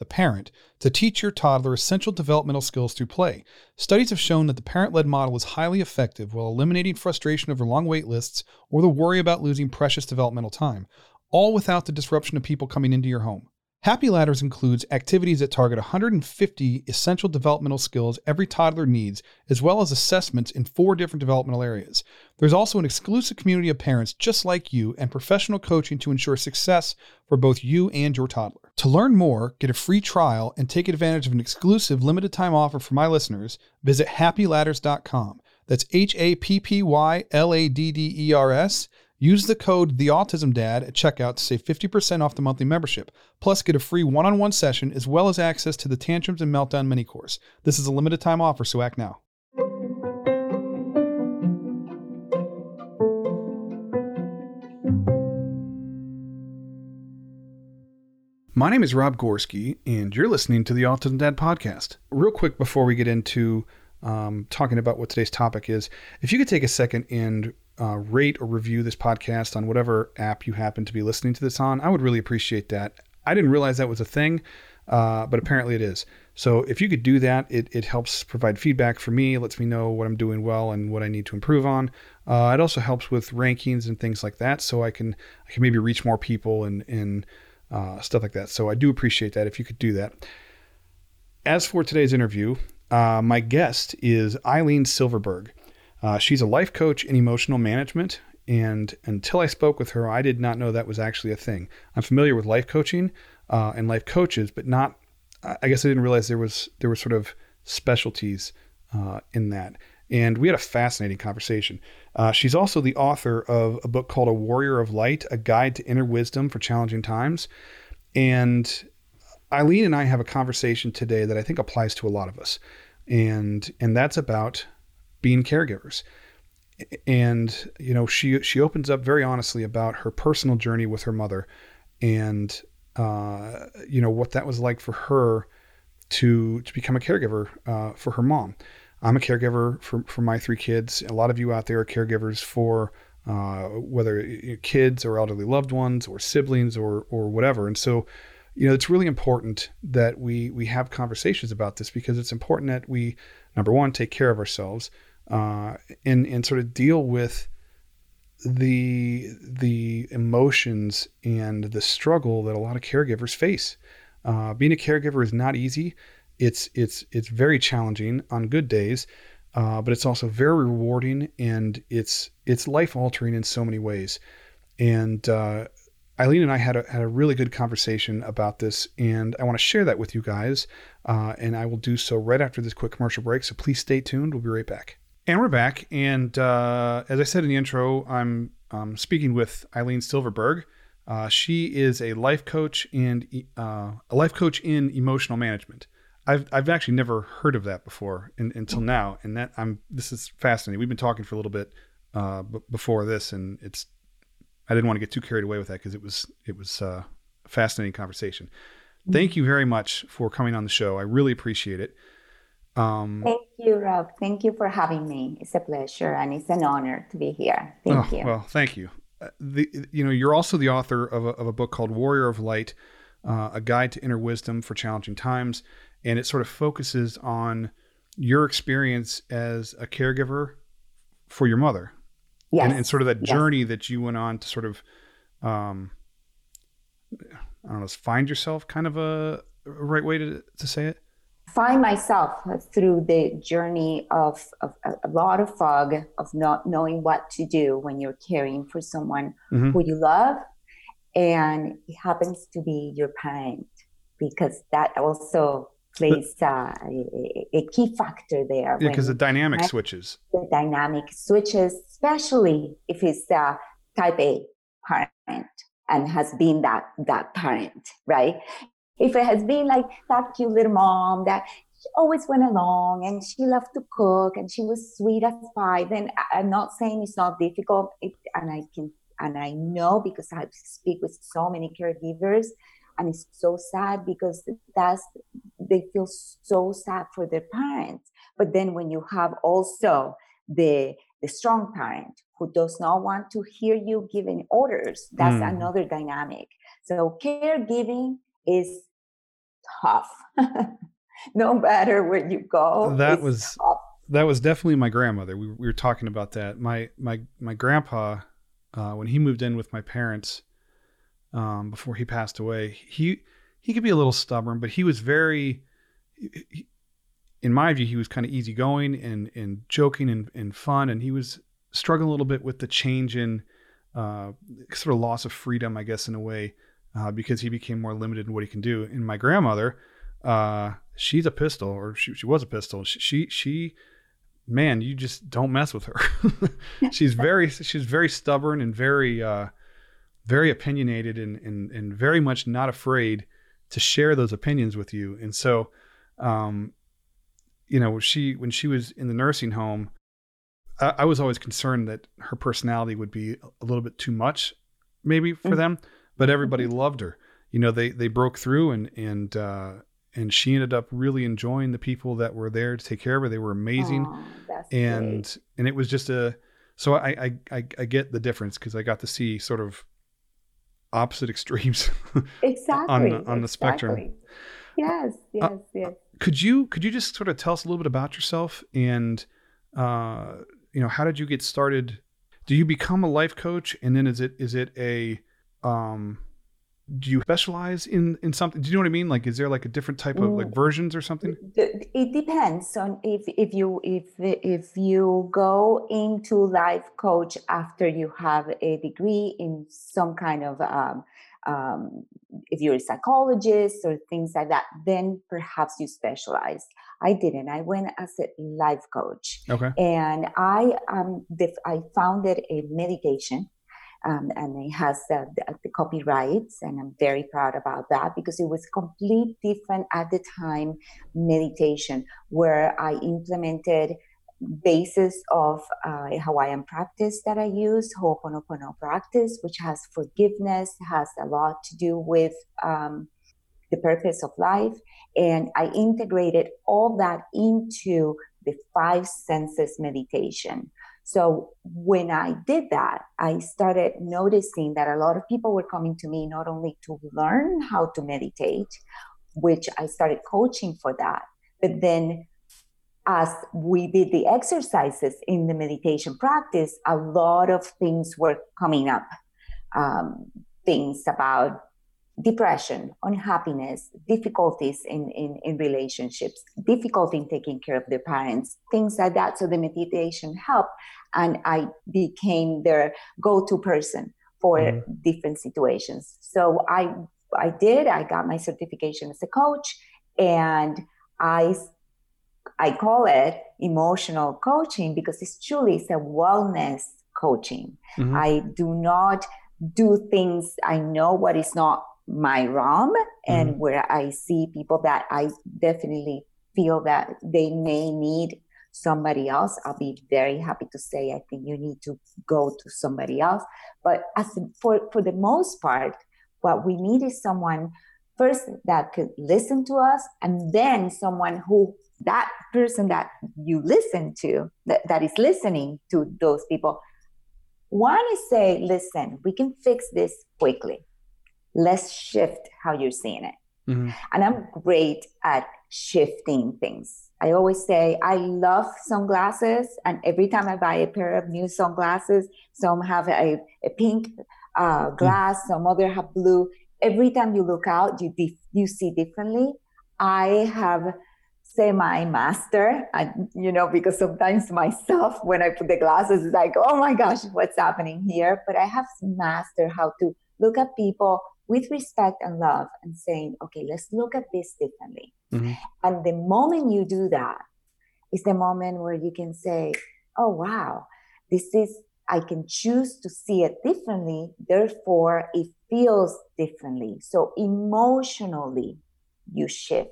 the parent, to teach your toddler essential developmental skills through play. Studies have shown that the parent led model is highly effective while eliminating frustration over long wait lists or the worry about losing precious developmental time, all without the disruption of people coming into your home. Happy Ladders includes activities that target 150 essential developmental skills every toddler needs, as well as assessments in four different developmental areas. There's also an exclusive community of parents just like you and professional coaching to ensure success for both you and your toddler. To learn more, get a free trial, and take advantage of an exclusive limited time offer for my listeners, visit happyladders.com. That's H A P P Y L A D D E R S. Use the code TheAutismDad at checkout to save 50% off the monthly membership. Plus, get a free one on one session as well as access to the Tantrums and Meltdown mini course. This is a limited time offer, so act now. My name is Rob Gorski, and you're listening to the Autism Dad podcast. Real quick before we get into um, talking about what today's topic is, if you could take a second and uh, rate or review this podcast on whatever app you happen to be listening to this on, I would really appreciate that. I didn't realize that was a thing, uh, but apparently it is. So if you could do that, it, it helps provide feedback for me, lets me know what I'm doing well and what I need to improve on. Uh, it also helps with rankings and things like that, so I can I can maybe reach more people and and uh, stuff like that. So I do appreciate that if you could do that. As for today's interview, uh, my guest is Eileen Silverberg. Uh, she's a life coach in emotional management. And until I spoke with her, I did not know that was actually a thing. I'm familiar with life coaching uh, and life coaches, but not. I guess I didn't realize there was there were sort of specialties uh, in that. And we had a fascinating conversation. Uh, she's also the author of a book called A Warrior of Light: A Guide to Inner Wisdom for Challenging Times. And Eileen and I have a conversation today that I think applies to a lot of us, and and that's about being caregivers. And you know, she she opens up very honestly about her personal journey with her mother, and uh, you know what that was like for her to to become a caregiver uh, for her mom. I'm a caregiver for for my three kids. A lot of you out there are caregivers for uh, whether kids or elderly loved ones or siblings or or whatever. And so, you know, it's really important that we we have conversations about this because it's important that we number one take care of ourselves uh, and and sort of deal with the the emotions and the struggle that a lot of caregivers face. Uh, being a caregiver is not easy. It's it's it's very challenging on good days, uh, but it's also very rewarding and it's it's life altering in so many ways. And uh, Eileen and I had a, had a really good conversation about this, and I want to share that with you guys. Uh, and I will do so right after this quick commercial break. So please stay tuned. We'll be right back. And we're back. And uh, as I said in the intro, I'm um, speaking with Eileen Silverberg. Uh, she is a life coach and uh, a life coach in emotional management. I've, I've actually never heard of that before in, until now, and that I'm this is fascinating. We've been talking for a little bit uh, b- before this, and it's I didn't want to get too carried away with that because it was it was uh, a fascinating conversation. Thank you very much for coming on the show. I really appreciate it. Um, Thank you, Rob. Thank you for having me. It's a pleasure and it's an honor to be here. Thank oh, you. Well, thank you. Uh, the, you know, you're also the author of a, of a book called Warrior of Light, uh, a guide to inner wisdom for challenging times, and it sort of focuses on your experience as a caregiver for your mother. Yes. And, and sort of that Yes. journey that you went on to sort of, um, I don't know, find yourself kind of a, right way to, to say it? find myself through the journey of, of a, lot of fog of not knowing what to do when you're caring for someone Mhm. who you love and it happens to be your parent because that also plays uh, a, a key factor there Yeah, because the dynamic I- switches. the dynamic switches especially if it's uh, type a parent and has been that that parent right if it has been like that cute little mom that she always went along and she loved to cook and she was sweet as pie, then I'm not saying it's not difficult. It, and I can, and I know because I speak with so many caregivers and it's so sad because that's, they feel so sad for their parents. But then when you have also the, the strong parent who does not want to hear you giving orders, that's Mhm. another dynamic. So caregiving is tough. no matter where you go. that was tough. that was definitely my grandmother. We, we were talking about that. My my my grandpa, uh, when he moved in with my parents, um, before he passed away, he he could be a little stubborn, but he was very, he- in my view, he was kind of easygoing and and joking and, and fun, and he was struggling a little bit with the change in uh, sort of loss of freedom, I guess, in a way, uh, because he became more limited in what he can do. And my grandmother, uh, she's a pistol, or she, she was a pistol. She, she, she, man, you just don't mess with her. she's very, she's very stubborn and very, uh, very opinionated and, and, and very much not afraid to share those opinions with you. And so, um, you know, she, when she was in the nursing home, I, I was always concerned that her personality would be a little bit too much, maybe for Mhm. them. But everybody loved her. You know, they they broke through and and uh, and she ended up really enjoying the people that were there to take care of her. They were amazing, Aw, that's and great. and it was just a. So I I I, I get the difference because I got to see sort of opposite extremes. exactly on the spectrum. exactly. Yes, yes, yes. could you could you just sort of tell us a little bit about yourself and uh you know how did you get started do you become a life coach and then is it is it a um do you specialize in in something do you know what i mean like is there like a different type of like Mm. versions or something It depends on if if you if if you go into life coach after you have a degree in some kind of um, um, if you're a psychologist or things like that, then perhaps you specialize. I didn't. I went as a life coach, okay and I um def- I founded a meditation. Um, and it has the, the, copyrights, and I'm very proud about that because it was complete different at the time meditation where I implemented basis of uh, Hawaiian practice that I use, Ho'oponopono practice, which has forgiveness, has a lot to do with um, the purpose of life. And I integrated all that into the five senses meditation. So when I did that, I started noticing that a lot of people were coming to me not only to learn how to meditate, which I started coaching for that, but then as we did the exercises in the meditation practice, a lot of things were coming up. Um, things about depression, unhappiness, difficulties in, in, in relationships, difficulty in taking care of their parents, things like that. So the meditation helped, and I became their go-to person for Mhm. different situations. So I I did. I got my certification as a coach, and I I call it emotional coaching because it's truly it's a wellness coaching. Mhm. I do not do things I know what is not my realm and mm-hmm. where I see people that I definitely feel that they may need somebody else. I'll be very happy to say I think you need to go to somebody else. But as for for the most part, what we need is someone first that could listen to us and then someone who that person that you listen to that, that is listening to those people one is say listen we can fix this quickly let's shift how you're seeing it Mhm. and i'm great at shifting things I always say I love sunglasses, and every time I buy a pair of new sunglasses, some have a, a pink uh, hmm. glass, mm. some other have blue. Every time you look out, you dif- you see differently. I have semi master, and you know, because sometimes myself, when I put the glasses, it's like, oh my gosh, what's happening here? But I have mastered how to look at people with respect and love and saying, okay, let's look at this differently. Mm-hmm. And the moment you do that is the moment where you can say, oh, wow, this is, I can choose to see it differently. Therefore, it feels differently. So emotionally, you shift.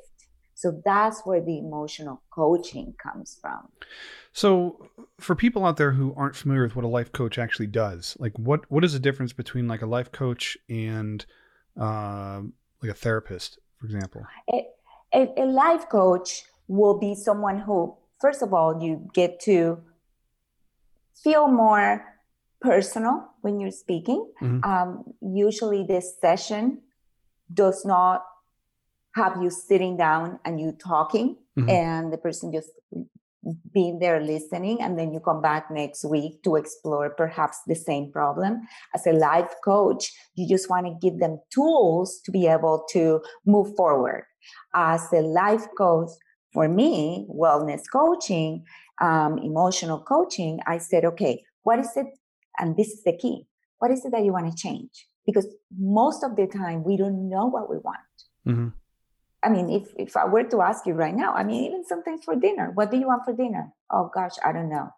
So that's where the emotional coaching comes from. So, for people out there who aren't familiar with what a life coach actually does, like what what is the difference between like a life coach and uh, like a therapist, for example? A, a, a life coach will be someone who, first of all, you get to feel more personal when you're speaking. Mm-hmm. Um, usually, this session does not have you sitting down and you talking, mm-hmm. and the person just being there listening and then you come back next week to explore perhaps the same problem. As a life coach you just want to give them tools to be able to move forward. As a life coach for me wellness coaching um, emotional coaching i said okay what is it? And this is the key. What is it that you want to change? Because most of the time we don't know what we want. Mm-hmm. I mean, if, if I were to ask you right now, I mean, even sometimes for dinner, what do you want for dinner? Oh gosh, I don't know.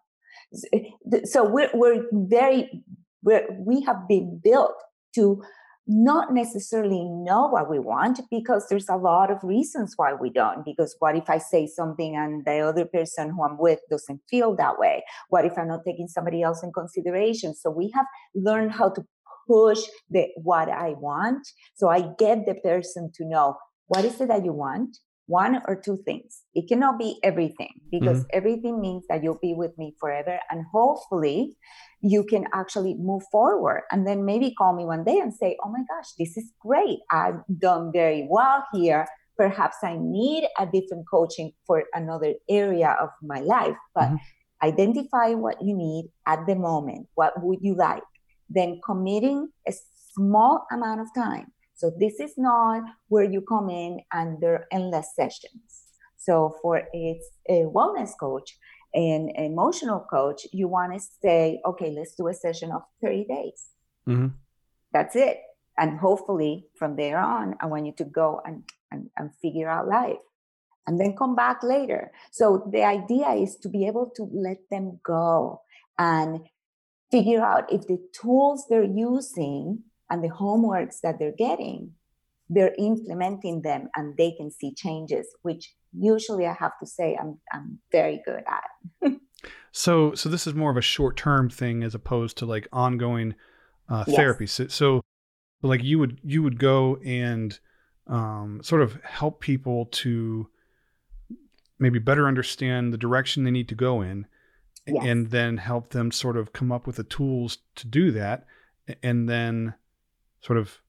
Eh, so we're, we're very, we're, we have been built to not necessarily know what we want because there's a lot of reasons why we don't. Because what if I say something and the other person who I'm with doesn't feel that way? What if I'm not taking somebody else in consideration? So we have learned how to push the what I want. So I get the person to know what is it that you want? One or two things. It cannot be everything because mm-hmm. everything means that you'll be with me forever. And hopefully, you can actually move forward and then maybe call me one day and say, Oh my gosh, this is great. I've done very well here. Perhaps I need a different coaching for another area of my life. But mm-hmm. identify what you need at the moment. What would you like? Then committing a small amount of time so this is not where you come in and there are endless sessions. So for a, a wellness coach and emotional coach, you want to say, okay, let's do a session of 30 days. Mm-hmm. That's it. And hopefully from there on, I want you to go and, and, and figure out life and then come back later. So the idea is to be able to let them go and figure out if the tools they're using and the homeworks that they're getting, they're implementing them and they can see changes, which usually I have to say I'm I'm very good at. so so this is more of a short term thing as opposed to like ongoing uh, yes. therapy. So, so like you would you would go and um, sort of help people to maybe better understand the direction they need to go in yes. and then help them sort of come up with the tools to do that and then sort of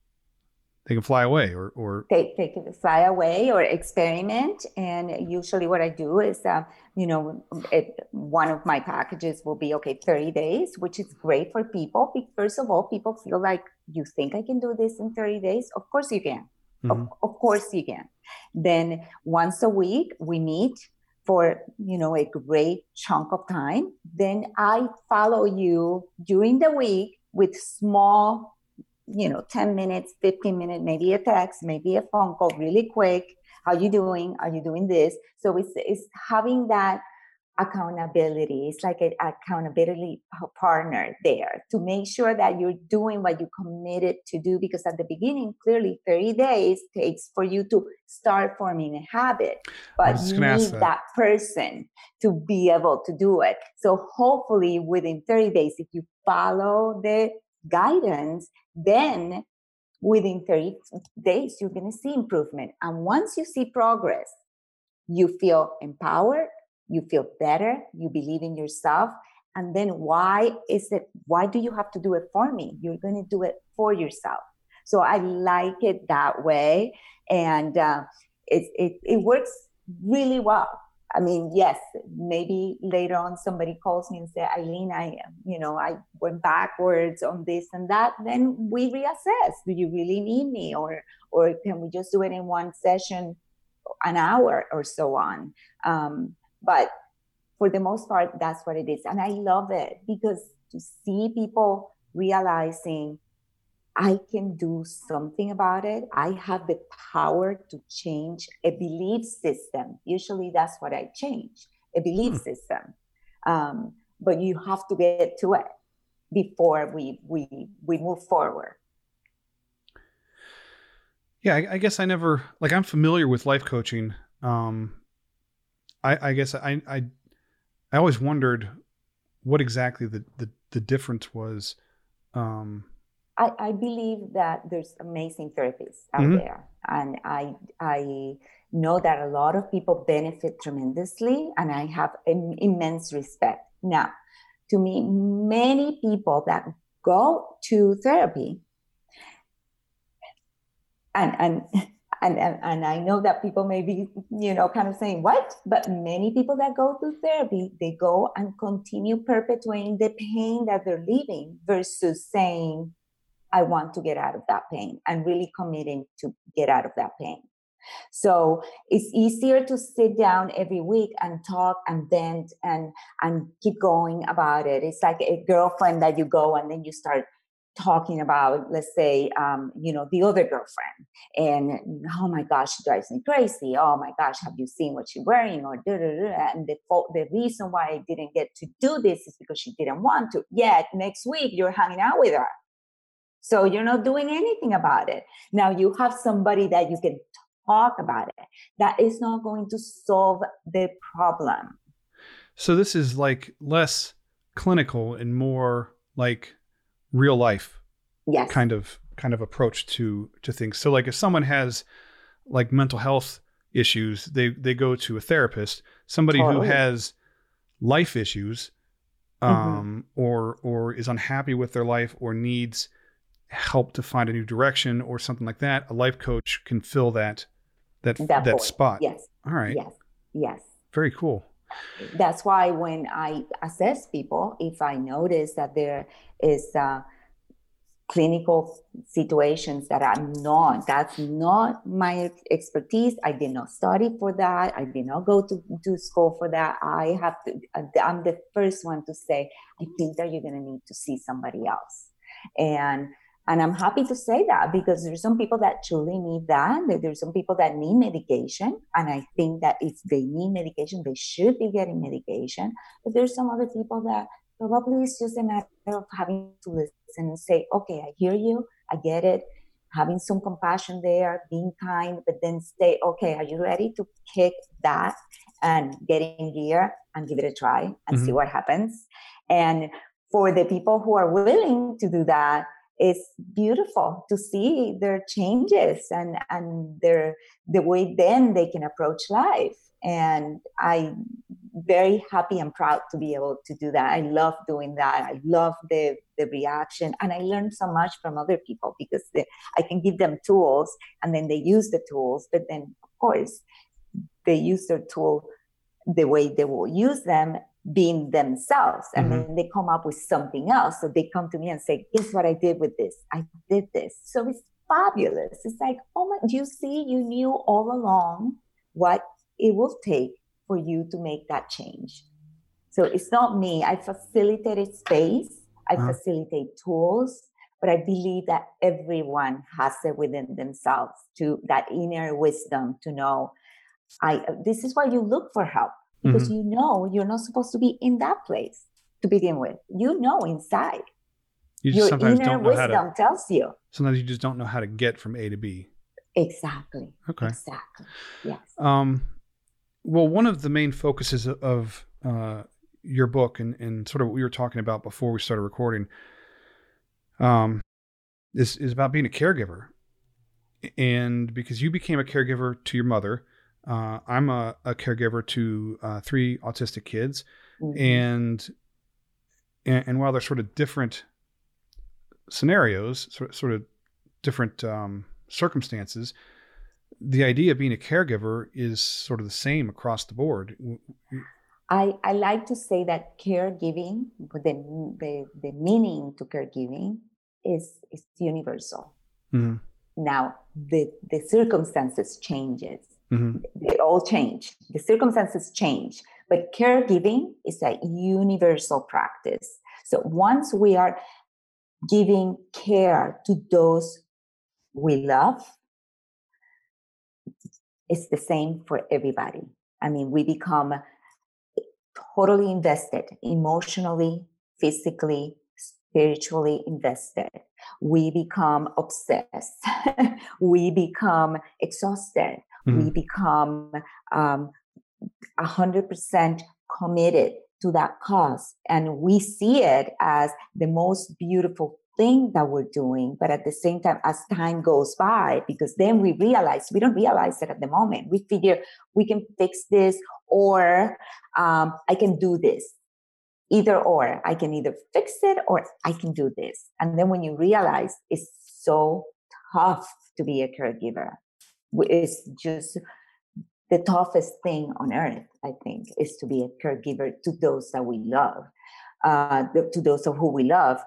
they can fly away or or they, they can fly away or experiment. And usually what i do is uh, you know it, one of my packages will be okay 30 days which is great for people. First of all people feel like you think i can do this in 30 days? Of course you can. Mm-hmm. of, of course you can. Then once a week we meet for you know a great chunk of time. Then i follow you during the week with small you know 10 minutes 15 minutes maybe a text maybe a phone call really quick. How you doing? Are you doing this? So it's it's having that accountability. It's like an accountability partner there to make sure that you're doing what you committed to do because at the beginning clearly 30 days takes for you to start forming a habit. But you need that. that person to be able to do it. So hopefully within 30 days if you follow the guidance, then within 30 days, you're going to see improvement. And once you see progress, you feel empowered, you feel better, you believe in yourself. And then why is it, why do you have to do it for me? You're going to do it for yourself. So I like it that way. And uh, it, it, it works really well. I mean, yes, maybe later on somebody calls me and say, Eileen, I, you know, I went backwards on this and that. Then we reassess. Do you really need me, or or can we just do it in one session, an hour or so on? Um, but for the most part, that's what it is, and I love it because to see people realizing I can do something about it. I have the power to change a belief system. Usually that's what I change a belief hmm. system. Um, but you have to get to it before we, we, we move forward. Yeah, I, I guess I never, like, I'm familiar with life coaching. Um, I, I guess I, I, I always wondered what exactly the, the, the difference was. Um, I, I believe that there's amazing therapists out mm-hmm. there, and I I know that a lot of people benefit tremendously, and I have Im- immense respect. Now, to me, many people that go to therapy, and and. And, and, and I know that people may be, you know, kind of saying, what? But many people that go to therapy, they go and continue perpetuating the pain that they're living versus saying, I want to get out of that pain and really committing to get out of that pain. So it's easier to sit down every week and talk and vent and and keep going about it. It's like a girlfriend that you go and then you start talking about, let's say, um, you know, the other girlfriend, and oh my gosh, she drives me crazy. Oh my gosh, have you seen what she's wearing? Or da, da, da. and the the reason why I didn't get to do this is because she didn't want to. Yet next week you're hanging out with her so you're not doing anything about it. Now you have somebody that you can talk about it. That is not going to solve the problem. So this is like less clinical and more like real life yes. kind of kind of approach to to things. So like if someone has like mental health issues, they they go to a therapist. Somebody totally. who has life issues mm-hmm. um mm-hmm. or or is unhappy with their life or needs help to find a new direction or something like that, a life coach can fill that that that, that spot. Yes. All right. Yes. Yes. Very cool. That's why when I assess people, if I notice that there is uh, clinical situations that I'm not, that's not my expertise. I did not study for that. I did not go to, to school for that. I have to, I'm the first one to say, I think that you're going to need to see somebody else. And and I'm happy to say that because there's some people that truly need that. There's some people that need medication. And I think that if they need medication, they should be getting medication. But there's some other people that probably it's just a matter of having to listen and say, okay, I hear you. I get it. Having some compassion there, being kind, but then say, okay, are you ready to kick that and get in gear and give it a try and mm-hmm. see what happens? And for the people who are willing to do that, it's beautiful to see their changes and and their the way then they can approach life. And i very happy and proud to be able to do that. I love doing that. I love the the reaction. And i learn so much from other people because i can give them tools and then they use the tools but then of course they use their tool the way they will use them being themselves and mm-hmm. then they come up with something else. So they come to me and say guess what i did with this? I did this. So it's fabulous. It's like oh my do you see you knew all along what it will take for you to make that change. So it's not me. I facilitated space. I uh-huh. facilitate tools but i believe that everyone has it within themselves to that inner wisdom to know i this is why you look for help because mm-hmm. you know you're not supposed to be in that place to begin with. You know inside. You just Your inner wisdom to, tells you. Sometimes you just don't know how to get from A to B. Exactly. Okay. Exactly. Yes. Um, well, one of the main focuses of uh, your book and, and sort of what we were talking about before we started recording um, is, is about being a caregiver. And because you became a caregiver to your mother, uh, I'm a, a, caregiver to uh, three autistic kids, mm-hmm. and, and, and while they're sort of different scenarios, sort sort of different um, circumstances, the idea of being a caregiver is sort of the same across the board. I, I like to say that caregiving, the, the, the meaning to caregiving is, is universal. Mm-hmm. Now, the, the circumstances changes. Mm-hmm. They all change. The circumstances change. But caregiving is a universal practice. So once we are giving care to those we love, it's the same for everybody. I mean, we become totally invested emotionally, physically, spiritually invested. We become obsessed. we become exhausted. Mm-hmm. We become um, 100% committed to that cause. And we see it as the most beautiful thing that we're doing. But at the same time, as time goes by, because then we realize, we don't realize it at the moment. We figure we can fix this or um, I can do this. Either or, I can either fix it or I can do this. And then when you realize it's so tough to be a caregiver, it's just the toughest thing on earth, I think, is to be a caregiver to those that we love, uh, to those of who we love.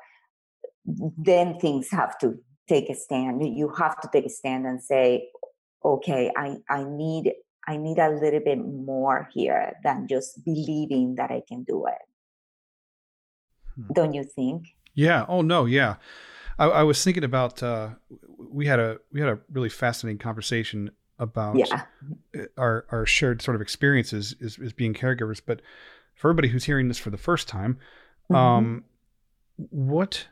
Then things have to take a stand. You have to take a stand and say, okay, I, I need I need a little bit more here than just believing that I can do it. Hmm. Don't you think? Yeah. Oh no. Yeah. I, I was thinking about. Uh, we had a we had a really fascinating conversation about yeah. Our our shared sort of experiences as, as being caregivers. But for everybody who's hearing this for the first time, mm-hmm. um, what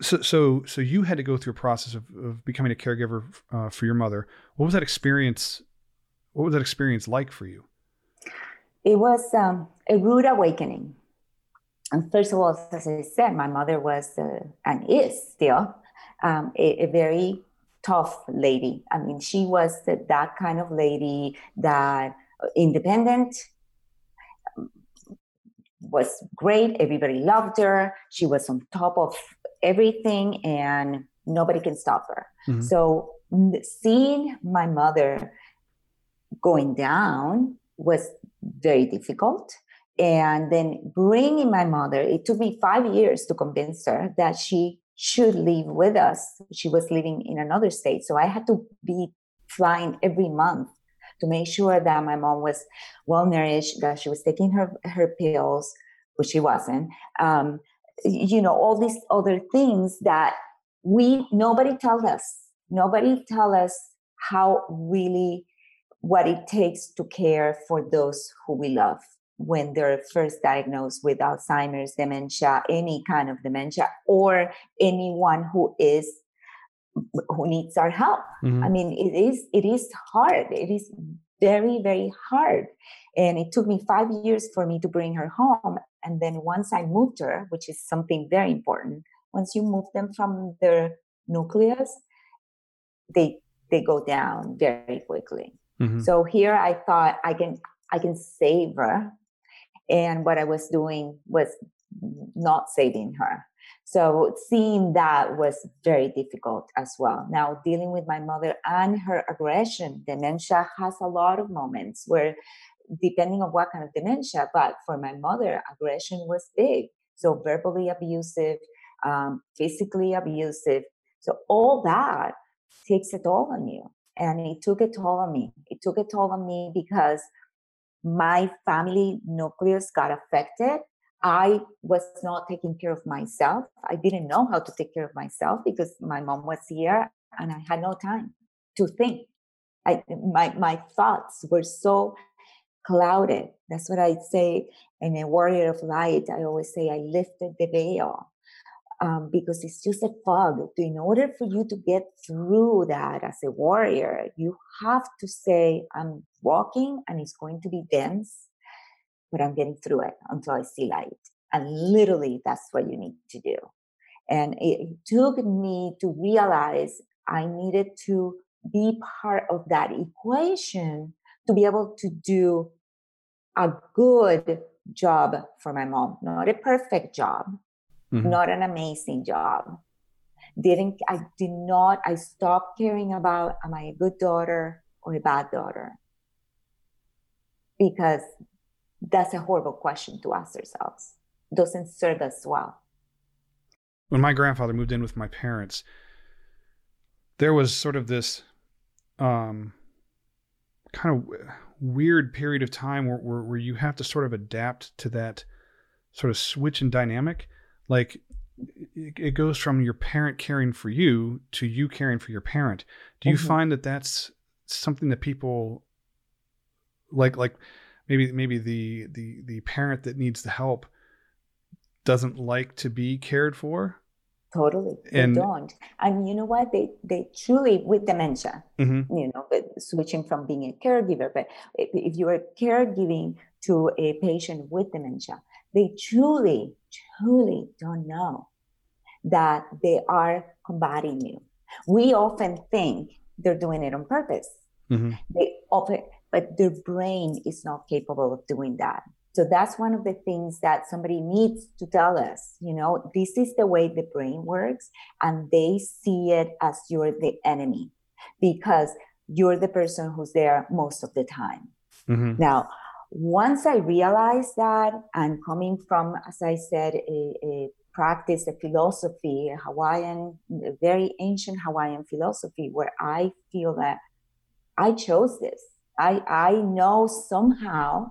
so so so you had to go through a process of, of becoming a caregiver uh, for your mother. What was that experience? What was that experience like for you? It was um, a rude awakening. And first of all, as I said, my mother was uh, and is still um, a, a, very tough lady. I mean, she was that kind of lady that uh, independent was great. Everybody loved her. She was on top of everything, and nobody can stop her. Mm-hmm. So seeing my mother going down was very difficult. And then bringing my mother, it took me five years to convince her that she should live with us. She was living in another state. So I had to be flying every month to make sure that my mom was well nourished, that she was taking her, her pills, which she wasn't. Um, you know, all these other things that we nobody tell us. Nobody tell us how really what it takes to care for those who we love when they're first diagnosed with Alzheimer's, dementia, any kind of dementia, or anyone who is who needs our help. Mm-hmm. I mean, it is it is hard. It is very very hard, and it took me five years for me to bring her home. And then once I moved her, which is something very important, once you move them from their nucleus, they they go down very quickly. Mm-hmm. So here I thought I can I can save her and what I was doing was not saving her. So seeing that was very difficult as well. Now dealing with my mother and her aggression, dementia has a lot of moments where depending on what kind of dementia, but for my mother, aggression was big. So verbally abusive, um, physically abusive. So all that takes a toll on you. And it took a toll on me. It took a toll on me because my family nucleus got affected. I was not taking care of myself. I didn't know how to take care of myself because my mom was here and I had no time to think. I, my, my thoughts were so clouded. That's what I say in a warrior of light. I always say I lifted the veil um, because it's just a fog. In order for you to get through that as a warrior, you have to say, I'm walking and it's going to be dense, but I'm getting through it until I see light. And literally, that's what you need to do. And it took me to realize I needed to be part of that equation to be able to do a good job for my mom, not a perfect job, mm-hmm. not an amazing job. Didn't I did not I stopped caring about am I a good daughter or a bad daughter? Because that's a horrible question to ask ourselves. Doesn't serve us well. When my grandfather moved in with my parents, there was sort of this um, kind of weird period of time where, where, where you have to sort of adapt to that sort of switch in dynamic. Like it, goes from your parent caring for you to you caring for your parent. Do you mm-hmm. find that that's something that people like like maybe maybe the the the parent that needs the help doesn't like to be cared for totally and, they don't and you know what they they truly with dementia mm-hmm. you know switching from being a caregiver but if you are caregiving to a patient with dementia they truly truly don't know that they are combating you we often think they're doing it on purpose mm-hmm. they often but their brain is not capable of doing that so that's one of the things that somebody needs to tell us, you know, this is the way the brain works and they see it as you're the enemy because you're the person who's there most of the time. Mm-hmm. Now, once I realized that and coming from, as I said, a, a practice, a philosophy, a Hawaiian, a very ancient Hawaiian philosophy where I feel that I chose this. I, I know somehow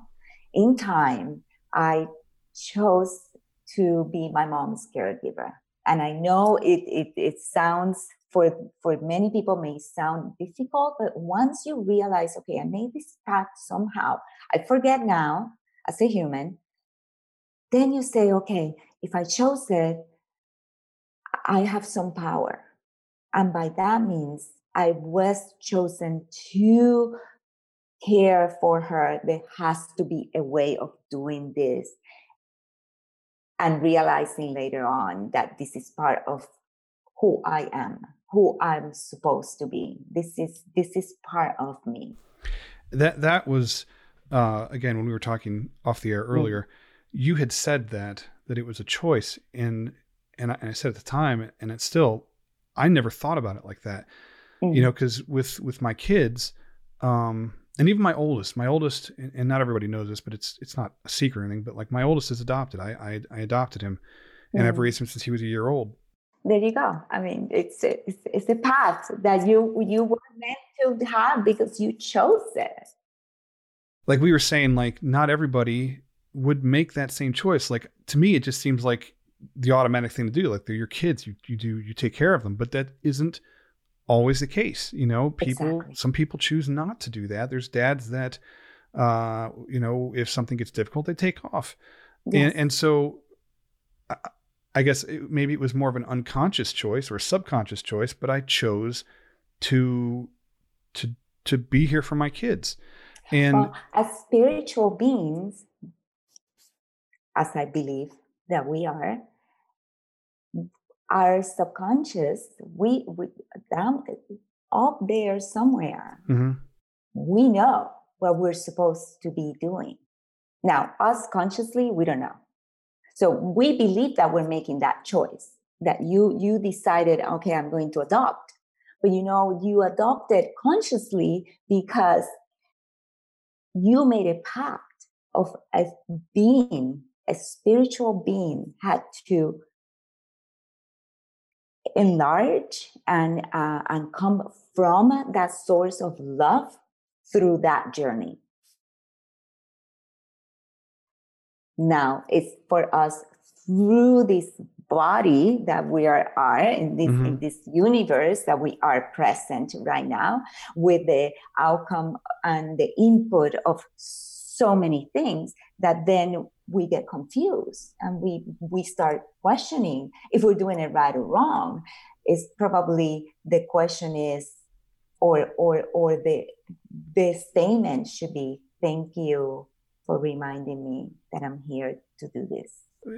in time, I chose to be my mom's caregiver. And I know it, it, it sounds for, for many people may sound difficult, but once you realize, okay, I made this path somehow, I forget now as a human, then you say, okay, if I chose it, I have some power. And by that means, I was chosen to care for her, there has to be a way of doing this. And realizing later on that this is part of who I am, who I'm supposed to be. This is this is part of me. That that was uh, again when we were talking off the air mm. earlier. Mm-hmm. You had said that that it was a choice, and and I, and I said at the time, and it's still, I never thought about it like that. Mm-hmm. You know, because with with my kids, um, and even my oldest, my oldest, and not everybody knows this, but it's it's not a secret or anything. But like my oldest is adopted. I I, I adopted him, and I've mm. raised him since he was a year old. There you go. I mean, it's it's, it's a path that you you were meant to have because you chose it. Like we were saying, like not everybody would make that same choice. Like to me, it just seems like the automatic thing to do. Like they're your kids, you you do you take care of them, but that isn't always the case. You know, people, exactly. some people choose not to do that. There's dads that, uh, you know, if something gets difficult, they take off. Yes. And, and so I, I guess it, maybe it was more of an unconscious choice or a subconscious choice, but I chose to, to, to be here for my kids. And well, as spiritual beings, as I believe that we are, our subconscious, we, we down up there somewhere, mm-hmm. we know what we're supposed to be doing. Now, us consciously, we don't know. So we believe that we're making that choice. That you you decided, okay, I'm going to adopt, but you know you adopted consciously because you made a pact of as being a spiritual being had to enlarge and uh, and come from that source of love through that journey. Now it's for us through this body that we are, are in this mm-hmm. in this universe that we are present right now with the outcome and the input of so many things that then we get confused and we we start questioning if we're doing it right or wrong is probably the question is or or or the the statement should be thank you for reminding me that i'm here to do this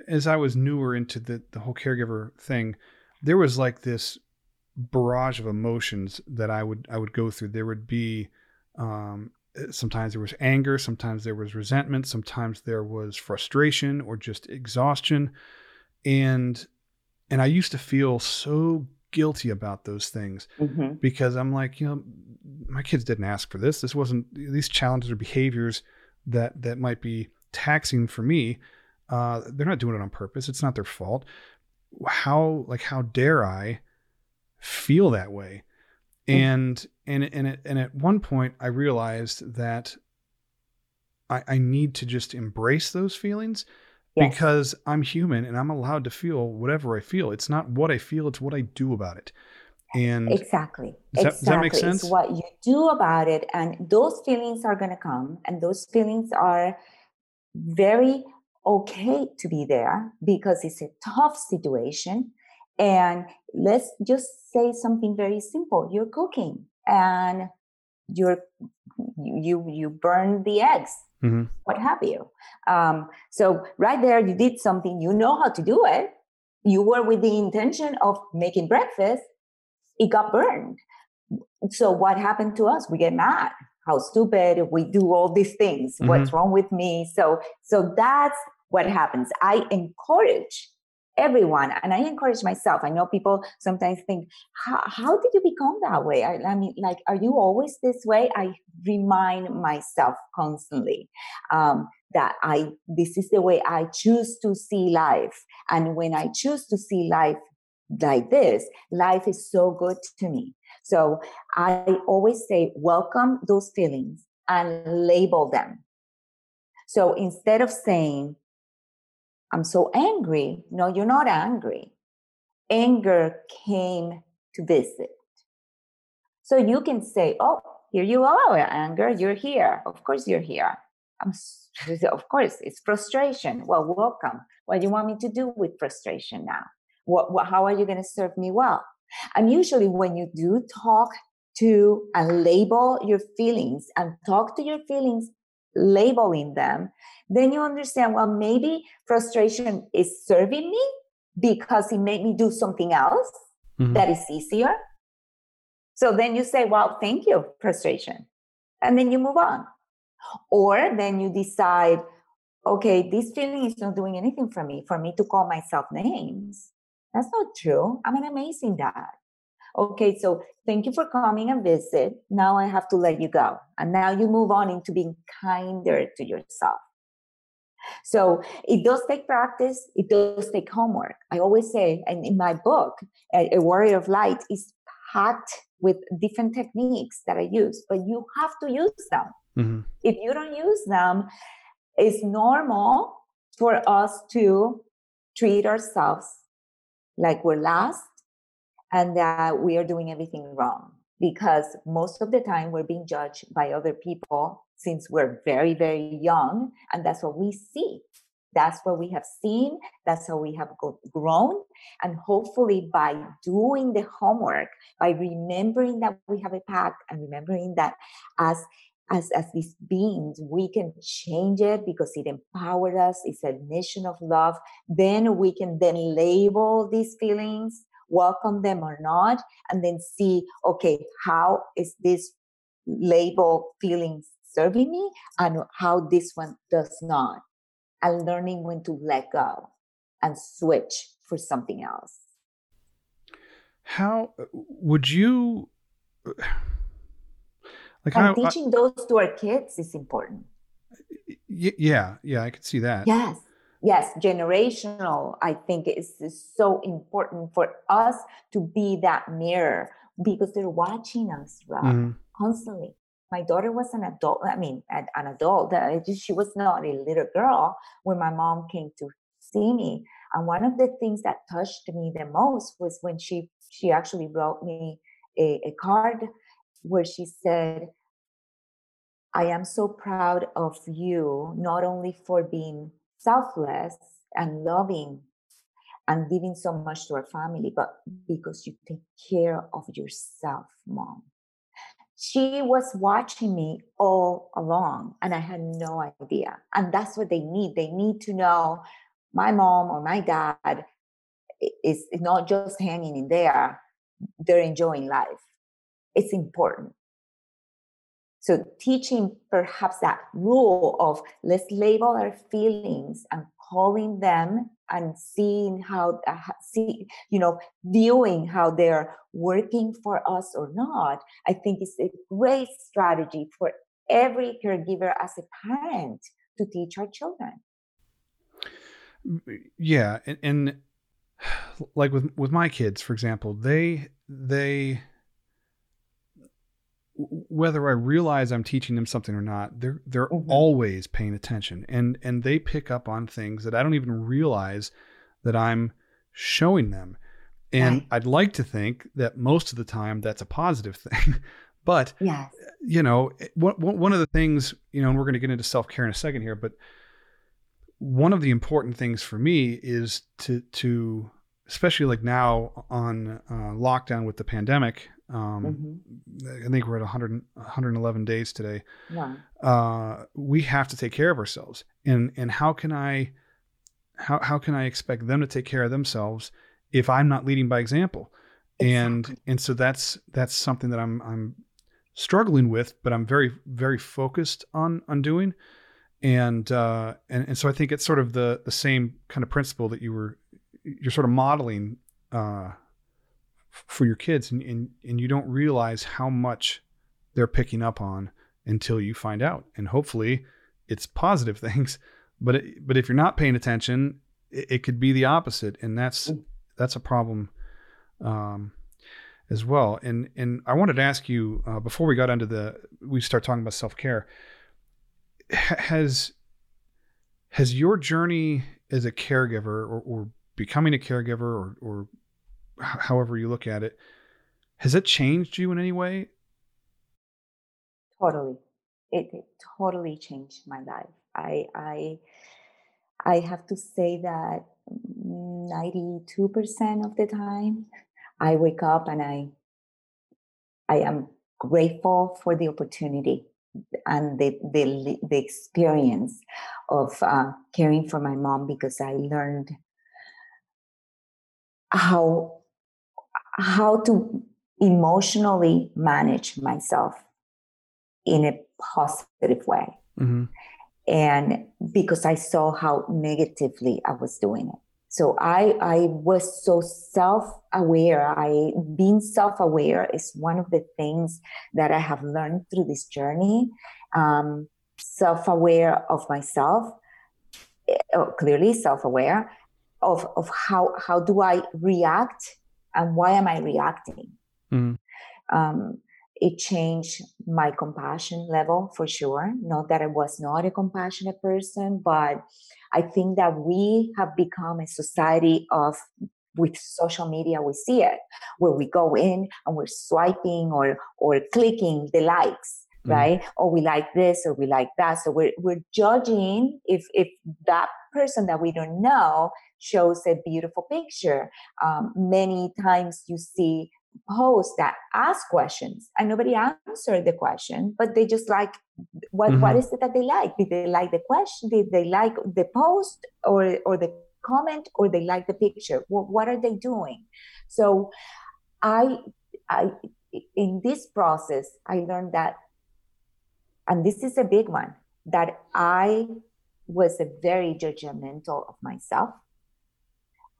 as i was newer into the the whole caregiver thing there was like this barrage of emotions that i would i would go through there would be um, sometimes there was anger, sometimes there was resentment, sometimes there was frustration or just exhaustion. And and I used to feel so guilty about those things hmm because I'm like, you know, my kids didn't ask for this. This wasn't these challenges or behaviors that that might be taxing for me. Uh, they're not doing it on purpose. It's not their fault. How like how dare I feel that way? And and and at, and at one point I realized that I, I need to just embrace those feelings Yes. because I'm human and I'm allowed to feel whatever I feel. It's not what I feel, it's what I do about it. And Exactly. Does that- does that make exactly. sense? It's what you do about it. And those feelings are going to come. And those feelings are very okay to be there because it's a tough situation. And let's just say something very simple. You're cooking and you're you you, burn the eggs Mhm. what have you. Um, so right there, you did something. You know how to do it. You were with the intention of making breakfast. It got burned. So what happened to us? We get mad. How stupid! We do all these things. What's wrong with me? So so that's what happens. I encourage everyone, and I encourage myself. I know people sometimes think, "How, did you become that way?" I, I mean, like, are you always this way? I remind myself constantly um, that I this is the way I choose to see life, and when I choose to see life like this, life is so good to me. So I always say, welcome those feelings and label them. So instead of saying, I'm so angry, no, you're not angry. Anger came to visit. So you can say, oh, here you are, anger, you're here. Of course, you're here. I'm, of course, it's frustration. Well, welcome. What do you want me to do with frustration now? What, what, how are you going to serve me well? And usually, when you do talk to and label your feelings and talk to your feelings, labeling them, then you understand, well, maybe frustration is serving me because it made me do something else Mhm. that is easier. So then you say, well, thank you, frustration. And then you move on. Or then you decide, okay, this feeling is not doing anything for me, for me to call myself names. That's not true. I'm an amazing dad. Okay, so thank you for coming and visit. Now I have to let you go. And now you move on into being kinder to yourself. So it does take practice. It does take homework. I always say, and in my book, A, Warrior of Light is packed with different techniques that I use, but you have to use them. Mhm. If you don't use them, it's normal for us to treat ourselves like we're last and that we are doing everything wrong because most of the time we're being judged by other people since we're very very young and that's what we see. That's what we have seen. That's how we have grown. And hopefully by doing the homework by remembering that we have a pact and remembering that as as as these beings we can change it because it empowered us it's a mission of love then we can then label these feelings welcome them or not and then see okay how is this label feeling serving me and how this one does not. And learning when to let go and switch for something else. How would you like and how I- teaching those to our kids is important. Y- yeah, yeah, I could see that. Yes, yes, generational, I think is, is so important for us to be that mirror because they're watching us, Rob, Mhm. constantly. My daughter was an adult, I mean, an, an adult. uh, She was not a little girl when my mom came to see me. And one of the things that touched me the most was when she she actually wrote me a, a card where she said, I am so proud of you, not only for being selfless and loving and giving so much to our family, but because you take care of yourself, mom. She was watching me all along, and I had no idea. And that's what they need. They need to know my mom or my dad is not just hanging in there, they're enjoying life. It's important. So teaching perhaps that rule of let's label our feelings and calling them and seeing how uh, see you know viewing how they're working for us or not i think is a great strategy for every caregiver as a parent to teach our children. Yeah and, and like with with my kids for example they they whether I realize I'm teaching them something or not, they're they're mm-hmm. always paying attention and and they pick up on things that I don't even realize that I'm showing them. And right. I'd like to think that most of the time that's a positive thing. but yes. you know, one, one of the things, you know, and we're going to get into self-care in a second here, but one of the important things for me is to to especially like now on uh, lockdown with the pandemic um, mm-hmm. I think we're at 100, 111 days today. Yeah. Uh, we have to take care of ourselves. And, and how can I, how, how can I expect them to take care of themselves if I'm not leading by example? Exactly. And, and so that's, that's something that I'm, I'm struggling with, but I'm very, very focused on, on doing. And, uh, and, and so I think it's sort of the, the same kind of principle that you were, you're sort of modeling, uh, for your kids and, and, and you don't realize how much they're picking up on until you find out. And hopefully it's positive things but it, but if you're not paying attention it, it, could be the opposite and that's that's a problem um, as well. And and I wanted to ask you uh, before we got into the we start talking about self-care has has your journey as a caregiver or, or becoming a caregiver or, or however you look at it, has it changed you in any way? Totally. It, it totally changed my life. I I I have to say that 92% of the time I wake up and I I am grateful for the opportunity and the the, the experience of uh, caring for my mom because I learned how how to emotionally manage myself in a positive way. Mm-hmm. And because I saw how negatively I was doing it. So I, I was so self-aware. I being self-aware is one of the things that I have learned through this journey. Um, self-aware of myself, eh, oh, clearly self-aware of, of how, how do I react and why am I reacting? Mm. Um, it changed my compassion level for sure. Not that I was not a compassionate person, but I think that we have become a society of with social media we see it where we go in and we're swiping or or clicking the likes mm. right or we like this or we like that so we're we're judging if if that person that we don't know shows a beautiful picture. Um, many times you see posts that ask questions and nobody answered the question, but they just like, what, mm-hmm. what is it that they like? Did they like the question? Did they like the post or, or the comment or they like the picture? What, what are they doing? So I, I, in this process, I learned that, and this is a big one, that I was a very judgmental of myself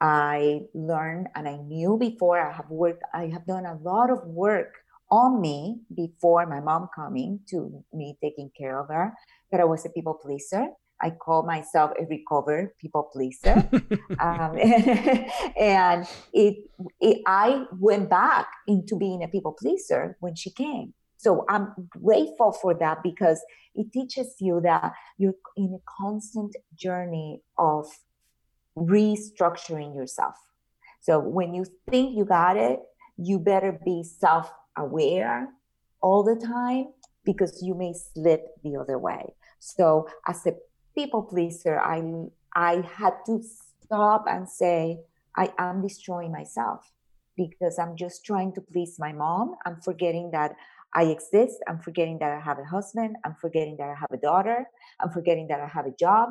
I learned and I knew before I have worked, I have done a lot of work on me before my mom coming to me taking care of her, that I was a people pleaser. I call myself a recovered people pleaser. um, and it, it, I went back into being a people pleaser when she came. So I'm grateful for that because it teaches you that you're in a constant journey of restructuring yourself. So when you think you got it, you better be self aware all the time because you may slip the other way. So as a people pleaser, I I had to stop and say, I am destroying myself because I'm just trying to please my mom. I'm forgetting that I exist. I'm forgetting that I have a husband. I'm forgetting that I have a daughter. I'm forgetting that I have a job.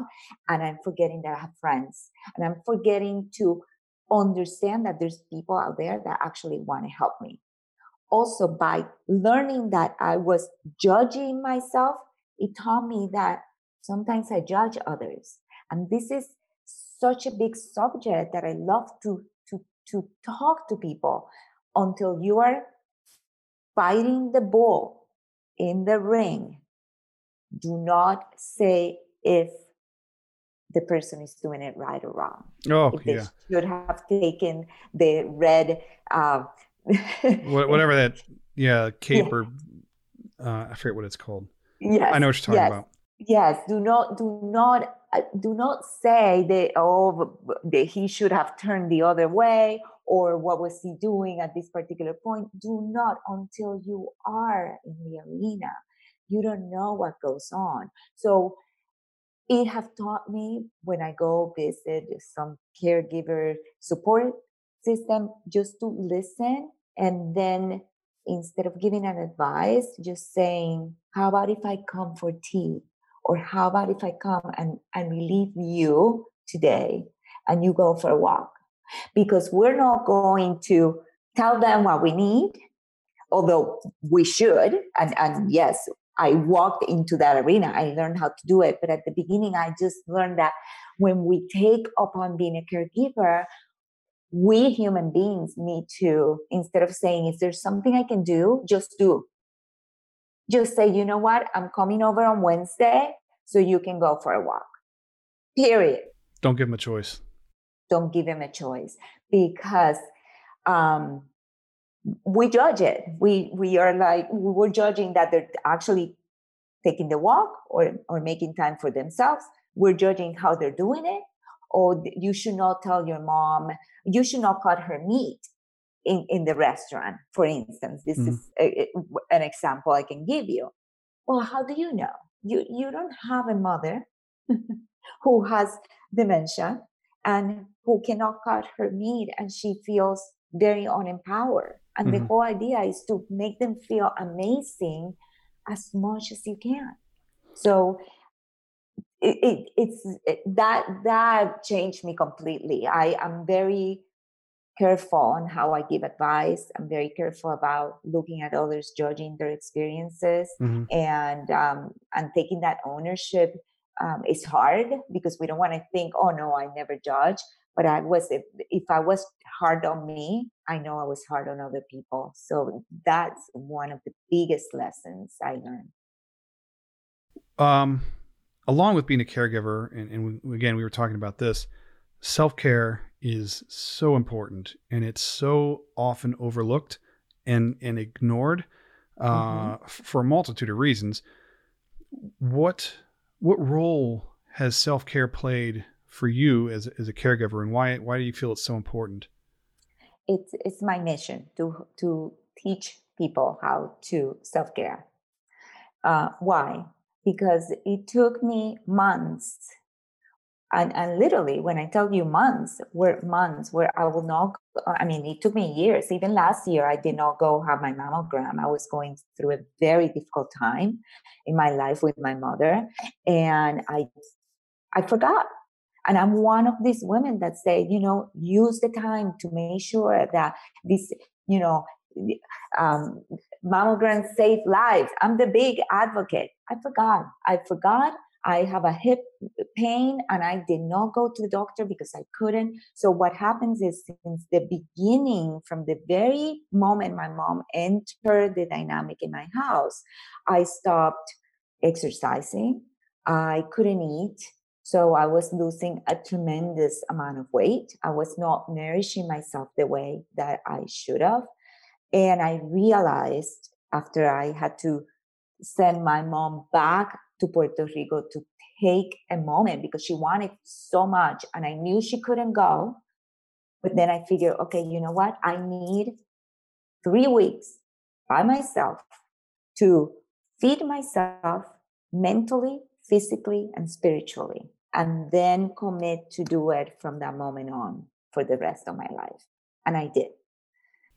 And I'm forgetting that I have friends. And I'm forgetting to understand that there's people out there that actually want to help me. Also, by learning that I was judging myself, it taught me that sometimes I judge others. And this is such a big subject that I love to to to talk to people until you are fighting the bull in the ring. Do not say if the person is doing it right or wrong. Oh, if they yeah. should have taken the red uh, whatever that yeah cape yeah. or uh, I forget what it's called. Yes, I know what you're talking yes. about. Yes, do not do not uh, do not say that oh that he should have turned the other way or what was he doing at this particular point. Do not until you are in the arena. You don't know what goes on. So it have taught me when I go visit some caregiver support system just to listen and then instead of giving an advice, just saying, how about if I come for tea? Or how about if I come and, and relieve you today and you go for a walk? Because we're not going to tell them what we need, although we should. And, and yes, I walked into that arena. I learned how to do it. But at the beginning, I just learned that when we take upon being a caregiver, we human beings need to, instead of saying, is there something I can do? Just do. Just say, you know what? I'm coming over on Wednesday so you can go for a walk. Period. Don't give them a choice. Don't give them a choice because um, we judge it. We we are like we're judging that they're actually taking the walk or or making time for themselves. We're judging how they're doing it or you should not tell your mom, you should not cut her meat in, in the restaurant, for instance. This mm-hmm. is a, an example I can give you. Well, how do you know? You, you don't have a mother who has dementia and who cannot cut her meat and she feels very unempowered. And mm-hmm. the whole idea is to make them feel amazing as much as you can. So it, it, it's it, that that changed me completely. I am very careful on how I give advice. I'm very careful about looking at others, judging their experiences, mm-hmm. and um, and taking that ownership. Um, is hard because we don't want to think, oh no, I never judge. But I was if, if I was hard on me, I know I was hard on other people. So that's one of the biggest lessons I learned. Um along with being a caregiver, and, and we, again, we were talking about this, self care is so important and it's so often overlooked and, and ignored uh, mm-hmm. for a multitude of reasons. What, what role has self care played for you as, as a caregiver and why, why do you feel it's so important? It's, it's my mission to, to teach people how to self care. Uh, why? because it took me months and, and literally when i tell you months were months where i will not i mean it took me years even last year i did not go have my mammogram i was going through a very difficult time in my life with my mother and i i forgot and i'm one of these women that say you know use the time to make sure that this you know um, mammograms save lives. I'm the big advocate. I forgot. I forgot. I have a hip pain and I did not go to the doctor because I couldn't. So what happens is since the beginning, from the very moment my mom entered the dynamic in my house, I stopped exercising. I couldn't eat. So I was losing a tremendous amount of weight. I was not nourishing myself the way that I should have. And I realized after I had to send my mom back to Puerto Rico to take a moment because she wanted so much and I knew she couldn't go. But then I figured, okay, you know what? I need three weeks by myself to feed myself mentally, physically, and spiritually, and then commit to do it from that moment on for the rest of my life. And I did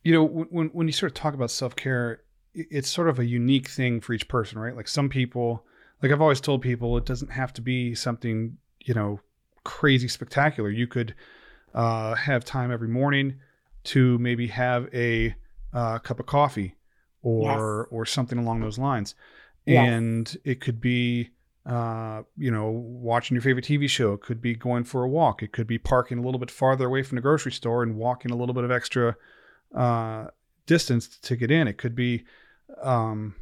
you know when when you sort of talk about self-care it's sort of a unique thing for each person right like some people like i've always told people it doesn't have to be something you know crazy spectacular you could uh, have time every morning to maybe have a uh, cup of coffee or yes. or something along those lines yes. and it could be uh, you know, watching your favorite TV show. It could be going for a walk. It could be parking a little bit farther away from the grocery store and walking a little bit of extra uh, distance to get in. It could be um,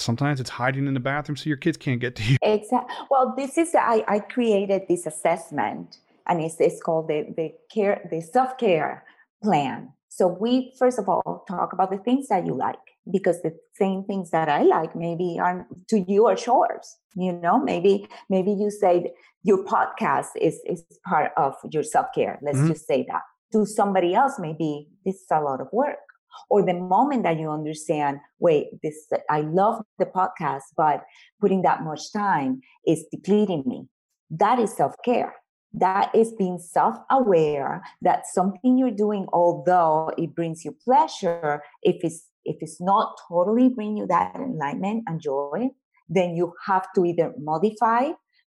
sometimes it's hiding in the bathroom so your kids can't get to you. Exactly. Well, this is I, I created this assessment, and it's, it's called the the care the self care plan. So we first of all talk about the things that you like because the same things that I like maybe aren't to you are chores. You know, maybe maybe you say your podcast is is part of your self care. Let's mm-hmm. just say that. To somebody else, maybe this is a lot of work or the moment that you understand wait this i love the podcast but putting that much time is depleting me. That is self-care. That is being self-aware that something you're doing although it brings you pleasure if it's if it's not totally bring you that enlightenment and joy then you have to either modify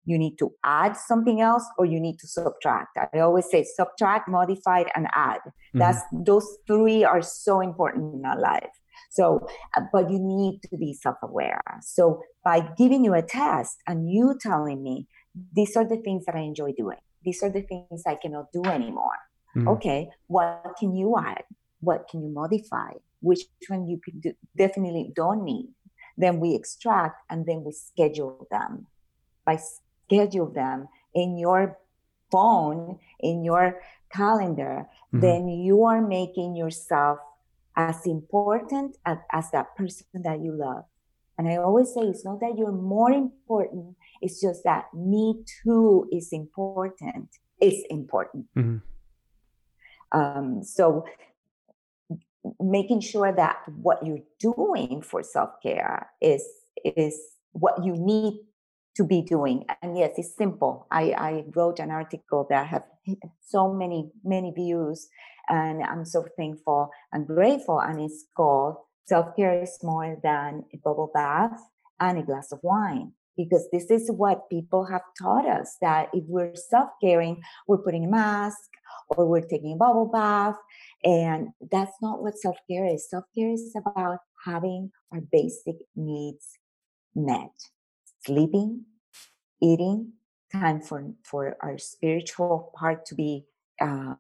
you need to add something else or you need to subtract. I always say subtract modify and add. Mm-hmm. that's those three are so important in our life. So uh, but you need to be self-aware. So by giving you a test and you telling me these are the things that i enjoy doing. These are the things i cannot do anymore. Mm-hmm. okay what can you add? What can you modify? Which one you do, definitely don't need. Then we extract and then we schedule them by schedule them in your phone, in your calendar, mm-hmm. then you are making yourself as important as, as that person that you love. And I always say it's not that you're more important, it's just that me too is important. It's important. Mm-hmm. Um, so making sure that what you're doing for self-care is is what you need to be doing. And yes, it's simple. I, I wrote an article that have so many, many views, and I'm so thankful and grateful. And it's called Self Care is More Than a Bubble Bath and a Glass of Wine. Because this is what people have taught us that if we're self caring, we're putting a mask or we're taking a bubble bath. And that's not what self care is. Self care is about having our basic needs met sleeping, eating, time for, for our spiritual part to be uh,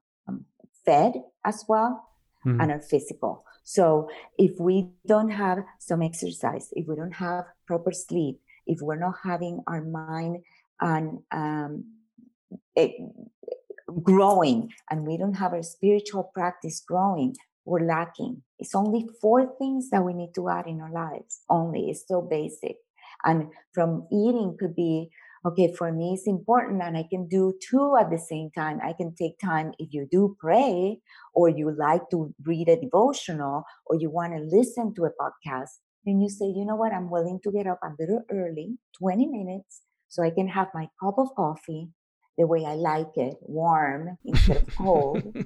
fed as well, mm-hmm. and our physical. So if we don't have some exercise, if we don't have proper sleep, if we're not having our mind and um, it, growing and we don't have our spiritual practice growing, we're lacking. It's only four things that we need to add in our lives. Only it's so basic. And from eating could be, okay, for me, it's important and I can do two at the same time. I can take time if you do pray or you like to read a devotional or you want to listen to a podcast. Then you say, you know what, I'm willing to get up a little early, 20 minutes, so I can have my cup of coffee the way I like it, warm instead of cold,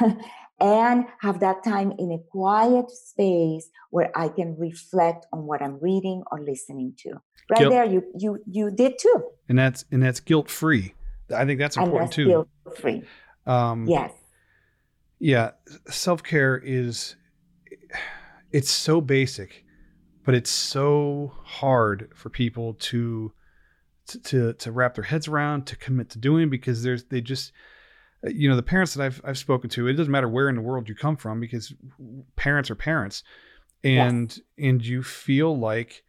and have that time in a quiet space where I can reflect on what I'm reading or listening to. Right guilt. there, you you you did too. And that's and that's guilt free. I think that's important that's too. Guilt free. Um, yes. Yeah, self care is it's so basic, but it's so hard for people to to to wrap their heads around to commit to doing because there's they just uh, you know the parents that I've I've spoken to it doesn't matter where in the world you come from because parents are parents. And yes. and you feel like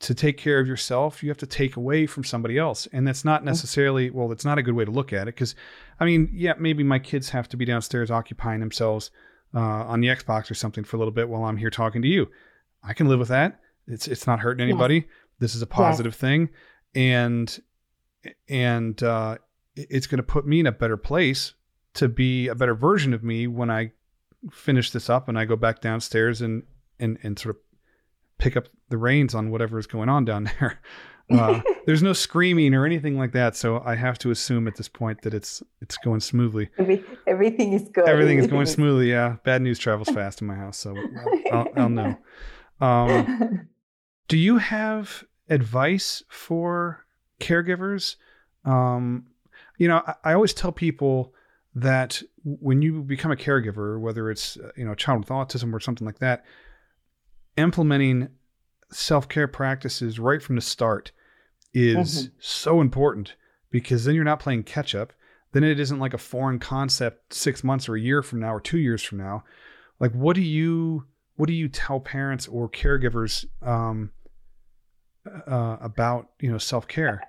to take care of yourself you have to take away from somebody else. And that's not necessarily well it's not a good way to look at it because i mean yeah maybe my kids have to be downstairs occupying themselves uh, on the xbox or something for a little bit while i'm here talking to you. I can live with that. It's it's not hurting anybody. Yes. this is a positive yes. thing and and uh, it's going to put me in a better place to be a better version of me when I finish this up and I go back downstairs and and and sort of pick up the reins on whatever is going on down there. Uh, there's no screaming or anything like that, so I have to assume at this point that it's it's going smoothly. Every, everything is good. Everything is going smoothly. Yeah, bad news travels fast in my house, so I'll, I'll, I'll know. Um, do you have advice for caregivers. Um, you know, I, I, always tell people that when you become a caregiver, whether it's uh, you know a child with autism or something like that, implementing self care practices right from the start is mm-hmm. so important because then you're not playing catch up. Then it isn't like a foreign concept six months or a year from now or two years from now. Like, what do you what do you tell parents or caregivers um, uh, about you know self care?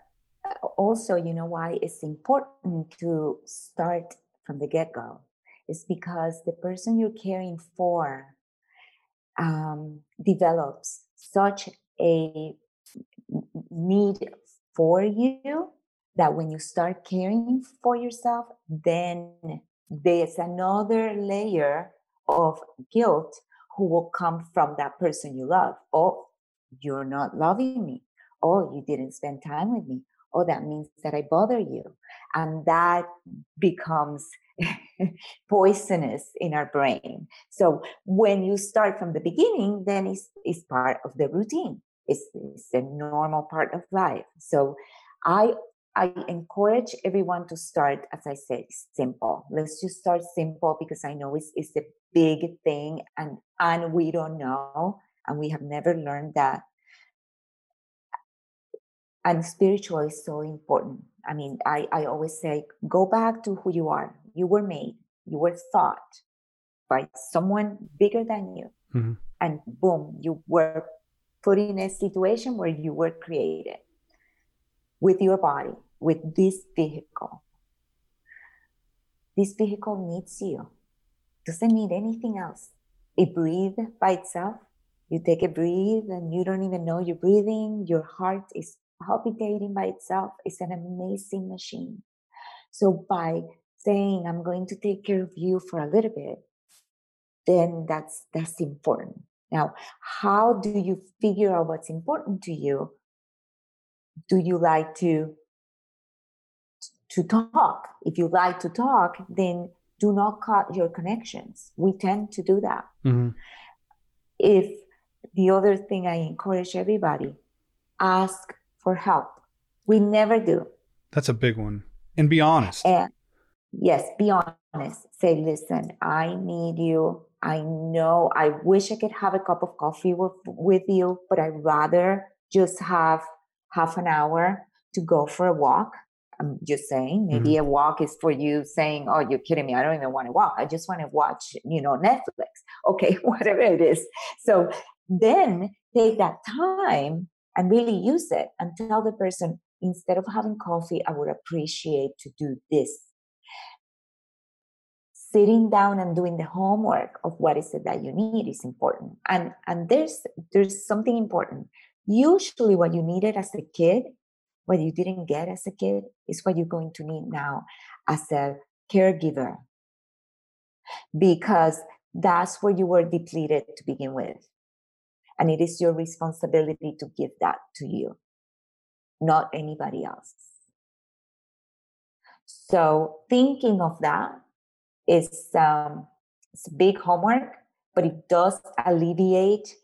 Also, you know why it's important to start from the get go. It's because the person you're caring for um, develops such a need for you that when you start caring for yourself, then there's another layer of guilt who will come from that person you love. Oh, you're not loving me. Oh, you didn't spend time with me. Oh, that means that I bother you. And that becomes poisonous in our brain. So when you start from the beginning, then it's, it's part of the routine. It's, it's a normal part of life. So I I encourage everyone to start, as I said, simple. Let's just start simple because I know it's, it's a big thing and, and we don't know and we have never learned that. And spiritual is so important. I mean, I, I always say, go back to who you are. You were made, you were thought by someone bigger than you. Mm-hmm. And boom, you were put in a situation where you were created with your body, with this vehicle. This vehicle needs you, doesn't need anything else. It breathes by itself. You take a breathe and you don't even know you're breathing. Your heart is palpitating by itself. It's an amazing machine. So by saying, I'm going to take care of you for a little bit, then that's that's important. Now, how do you figure out what's important to you? do you like to to talk if you like to talk then do not cut your connections we tend to do that mm-hmm. if the other thing i encourage everybody ask for help we never do that's a big one and be honest and yes be honest say listen i need you i know i wish i could have a cup of coffee with, with you but i'd rather just have half an hour to go for a walk. I'm just saying, maybe mm-hmm. a walk is for you saying, Oh, you're kidding me. I don't even want to walk. I just want to watch, you know, Netflix. Okay, whatever it is. So then take that time and really use it and tell the person, instead of having coffee, I would appreciate to do this. Sitting down and doing the homework of what is it that you need is important. And and there's there's something important Usually, what you needed as a kid, what you didn't get as a kid, is what you're going to need now as a caregiver. Because that's where you were depleted to begin with. And it is your responsibility to give that to you, not anybody else. So, thinking of that is um, it's big homework, but it does alleviate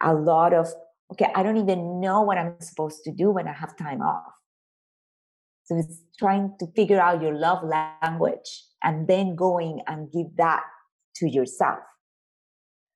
a lot of okay, I don't even know what I'm supposed to do when I have time off. So it's trying to figure out your love language and then going and give that to yourself.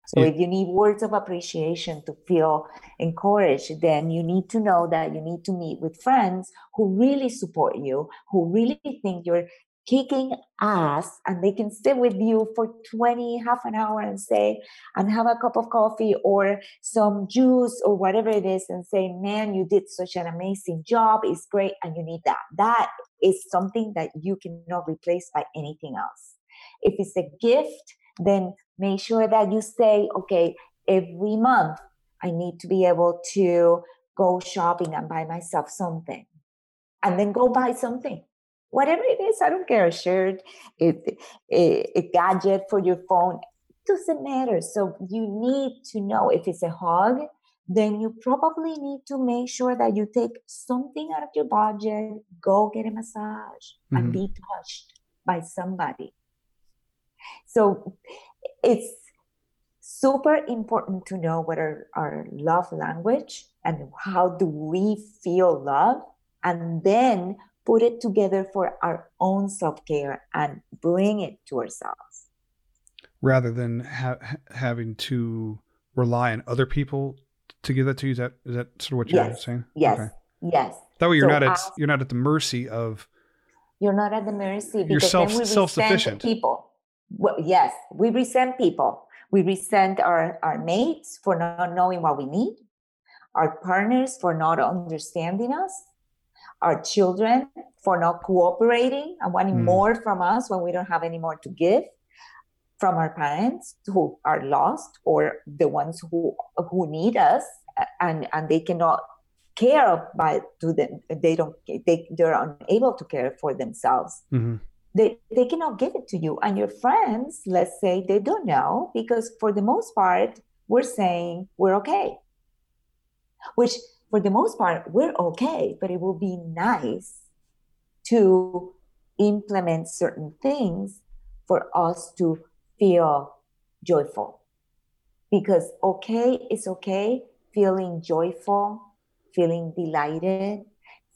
So yeah. if you need words of appreciation to feel encouraged, then you need to know that you need to meet with friends who really support you, who really think you're kicking ass and they can sit with you for 20 half an hour and say and have a cup of coffee or some juice or whatever it is and say man you did such an amazing job. It's great and you need that. That is something that you cannot replace by anything else. If it's a gift then make sure that you say okay every month i need to be able to go shopping and buy myself something and then go buy something whatever it is, I don't care, a shirt, a, a, a gadget for your phone, it doesn't matter. So you need to know if it's a hug, then you probably need to make sure that you take something out of your budget, go get a massage mm-hmm. and be touched by somebody. So it's super important to know what are our love language and how do we feel love and then put it together for our own self care and bring it to ourselves. Rather than ha- having to rely on other people to give that to you, is that, is that sort of what you're yes. saying? Yes. Okay. Yes. That way you're So not at as- you're not at the mercy of You're not at the mercy You're because self- then we self-sufficient. people. Well, yes, we resent people. We resent our, our mates for not knowing what we need, our partners for not understanding us, our children for not cooperating and wanting Mm. more from us when we don't have any more to give, from our parents who are lost or the ones who who need us and and they cannot care by to them they don't they they're unable to care for themselves Mhm. They they cannot give it to you. And your friends let's say they don't know because for the most part we're saying we're okay. Which for the most part we're okay but it will be nice to implement certain things for us to feel joyful. Because okay is okay feeling joyful feeling delighted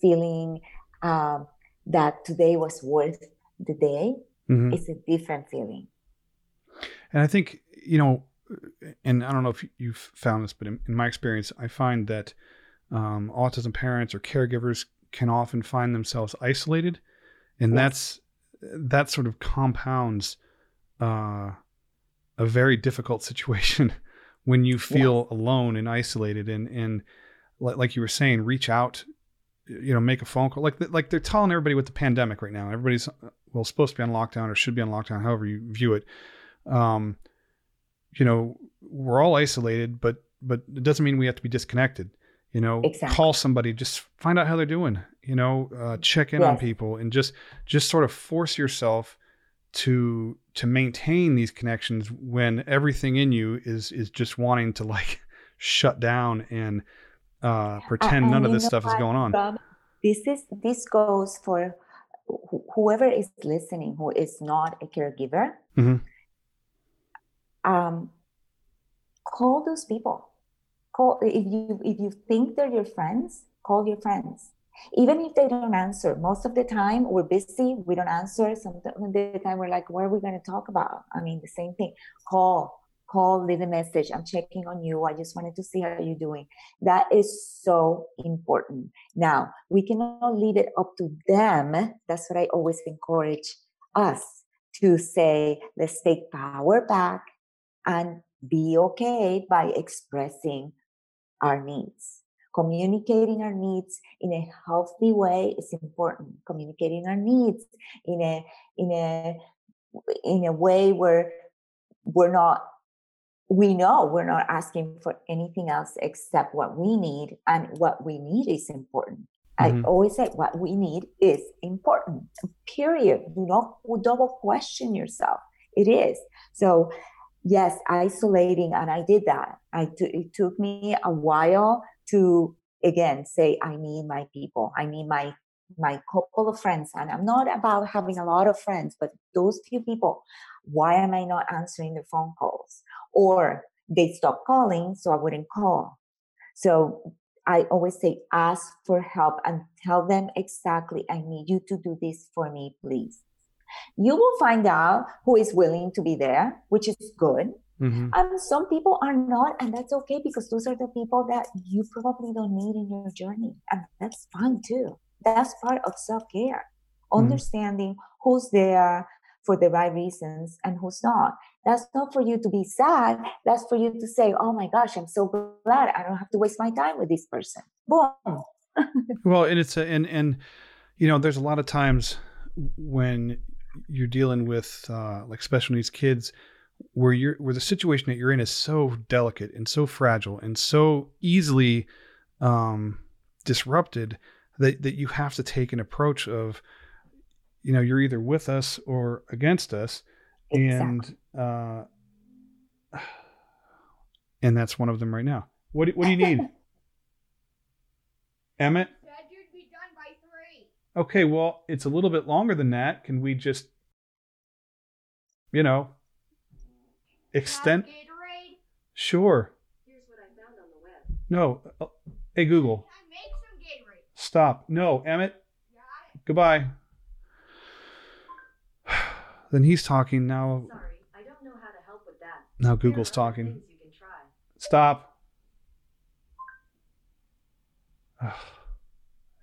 feeling um, that today was worth the day Mhm. it's a different feeling And I think, you know, and I don't know if you've found this, but in, in my experience, I find that um, autism parents or caregivers can often find themselves isolated. And Yes. that's, that sort of compounds uh, a very difficult situation when you feel alone and isolated. And, and like you were saying, reach out, you know, make a phone call. Like, like they're telling everybody with the pandemic right now, everybody's, well, supposed to be on lockdown or should be on lockdown, however you view it um, you know, we're all isolated, but but it doesn't mean we have to be disconnected. You know, Exactly. call somebody, just find out how they're doing. You know, uh, check in on people, and just just sort of force yourself to to maintain these connections when everything in you is is just wanting to like shut down and uh, pretend and none of this stuff is going on. Rob? this is this goes for wh- whoever is listening who is not a caregiver Mhm. um, call those people. Call if you if you think they're your friends call your friends. Even if they don't answer most of the time we're busy we don't answer. Some of the time we're like what are we going to talk about? I mean the same thing. Call call leave a message i'm checking on you i just wanted to see how you're doing that is so important now we cannot leave it up to them that's what i always encourage us to say let's take power back and be okay by expressing our needs. Communicating our needs in a healthy way is important. Communicating our needs in a in a in a way where we're not we know we're not asking for anything else except what we need and what we need is important. Mhm. I always say what we need is important. Period. Do not double question yourself. It is. So yes isolating and i did that i t- it took me a while to again say i need my people i need my my couple of friends and i'm not about having a lot of friends but those few people why am i not answering the phone calls or they stopped calling so i wouldn't call so i always say ask for help and tell them exactly i need you to do this for me please you will find out who is willing to be there, which is good. Mhm. And some people are not, and that's okay because those are the people that you probably don't need in your journey. And that's fine too. That's part of self care. Understanding who's there for the right reasons and who's not. That's not for you to be sad. That's for you to say, oh my gosh, I'm so glad I don't have to waste my time with this person. Boom. Well, and it's a, and and you know, there's a lot of times when you're dealing with uh, like special needs kids where you're where the situation that you're in is so delicate and so fragile and so easily um, disrupted that that you have to take an approach of you know you're either with us or against us and uh, and that's one of them right now. What do, what do you need, Emmett? Said you'd be done by three. Okay, well, it's a little bit longer than that. Can we just, you know, extend? Gatorade. Sure. Here's what I found on the web. No. Uh, Hey, Google, I make some Gatorade. stop. No, Emmett, Got it. goodbye. then he's talking now. Sorry, I don't know how to help with that. Now Google's talking. things you can try. Stop.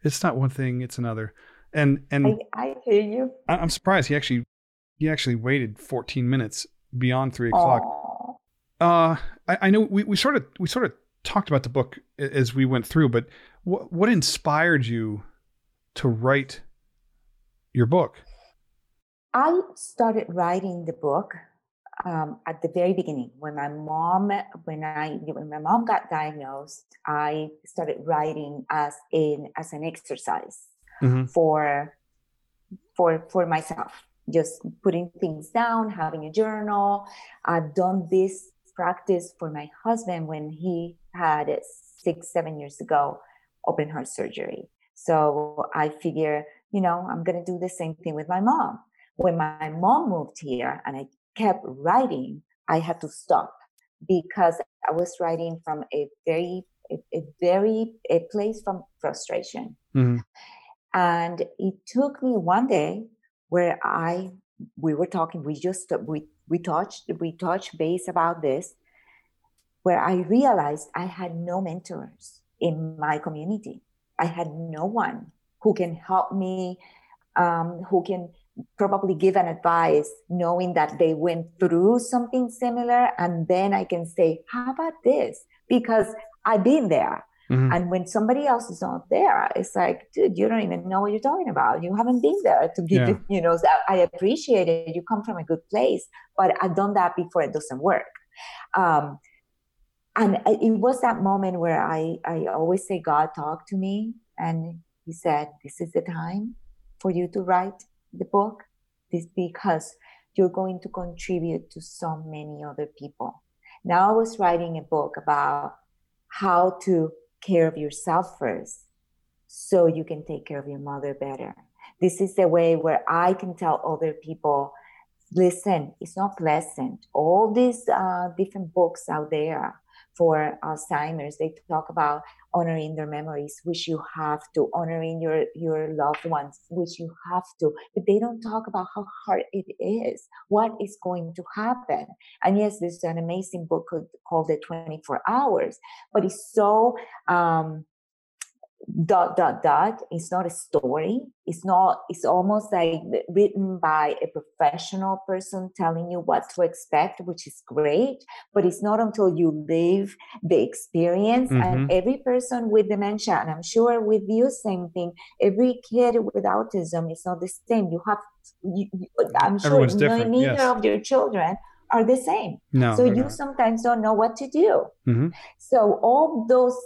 It's not one thing; it's another. And and I, I hear you. I, I'm surprised he actually he actually waited 14 minutes beyond three o'clock. Aw. Uh, I, I know we, we sort of we sort of talked about the book as we went through, but what what inspired you to write your book? I started writing the book um, at the very beginning when my mom when I when my mom got diagnosed. I started writing as in as an exercise Mhm. for for for myself, just putting things down, having a journal. I've done this practice for my husband when he had six seven years ago open heart surgery. So I figure, you know, I'm gonna do the same thing with my mom when my mom moved here and I kept writing, I had to stop because I was writing from a very, a, a very, a place from frustration. Mhm. And it took me one day where I, we were talking, we just, we, we touched, we touched base about this, where I realized I had no mentors in my community. I had no one who can help me, um, who can probably give an advice knowing that they went through something similar and then i can say how about this? Because i've been there. Mhm. and when somebody else is not there it's like dude you don't even know what you're talking about. You haven't been there to give Yeah. it you know i appreciate it. You come from a good place but i've done that before. It doesn't work. Um, and it was that moment where i i always say god talked to me. And he said this is the time for you to write the book this because you're going to contribute to so many other people. Now i was writing a book about how to care of yourself first so you can take care of your mother better. This is the way where i can tell other people listen it's not pleasant. All these uh, different books out there for alzheimer's they talk about honoring their memories which you have to honoring your your loved ones which you have to but they don't talk about how hard it is what is going to happen. And yes there's an amazing book called, called the 24 hours but it's so um dot dot dot it's not a story it's not it's almost like written by a professional person telling you what to expect which is great but it's not until you live the experience and every person with dementia and i'm sure with you same thing every kid with autism is not the same you have you, i'm sure Everyone's no- different, neither yes. of your children are the same No, so you not. sometimes don't know what to do Mhm. so all those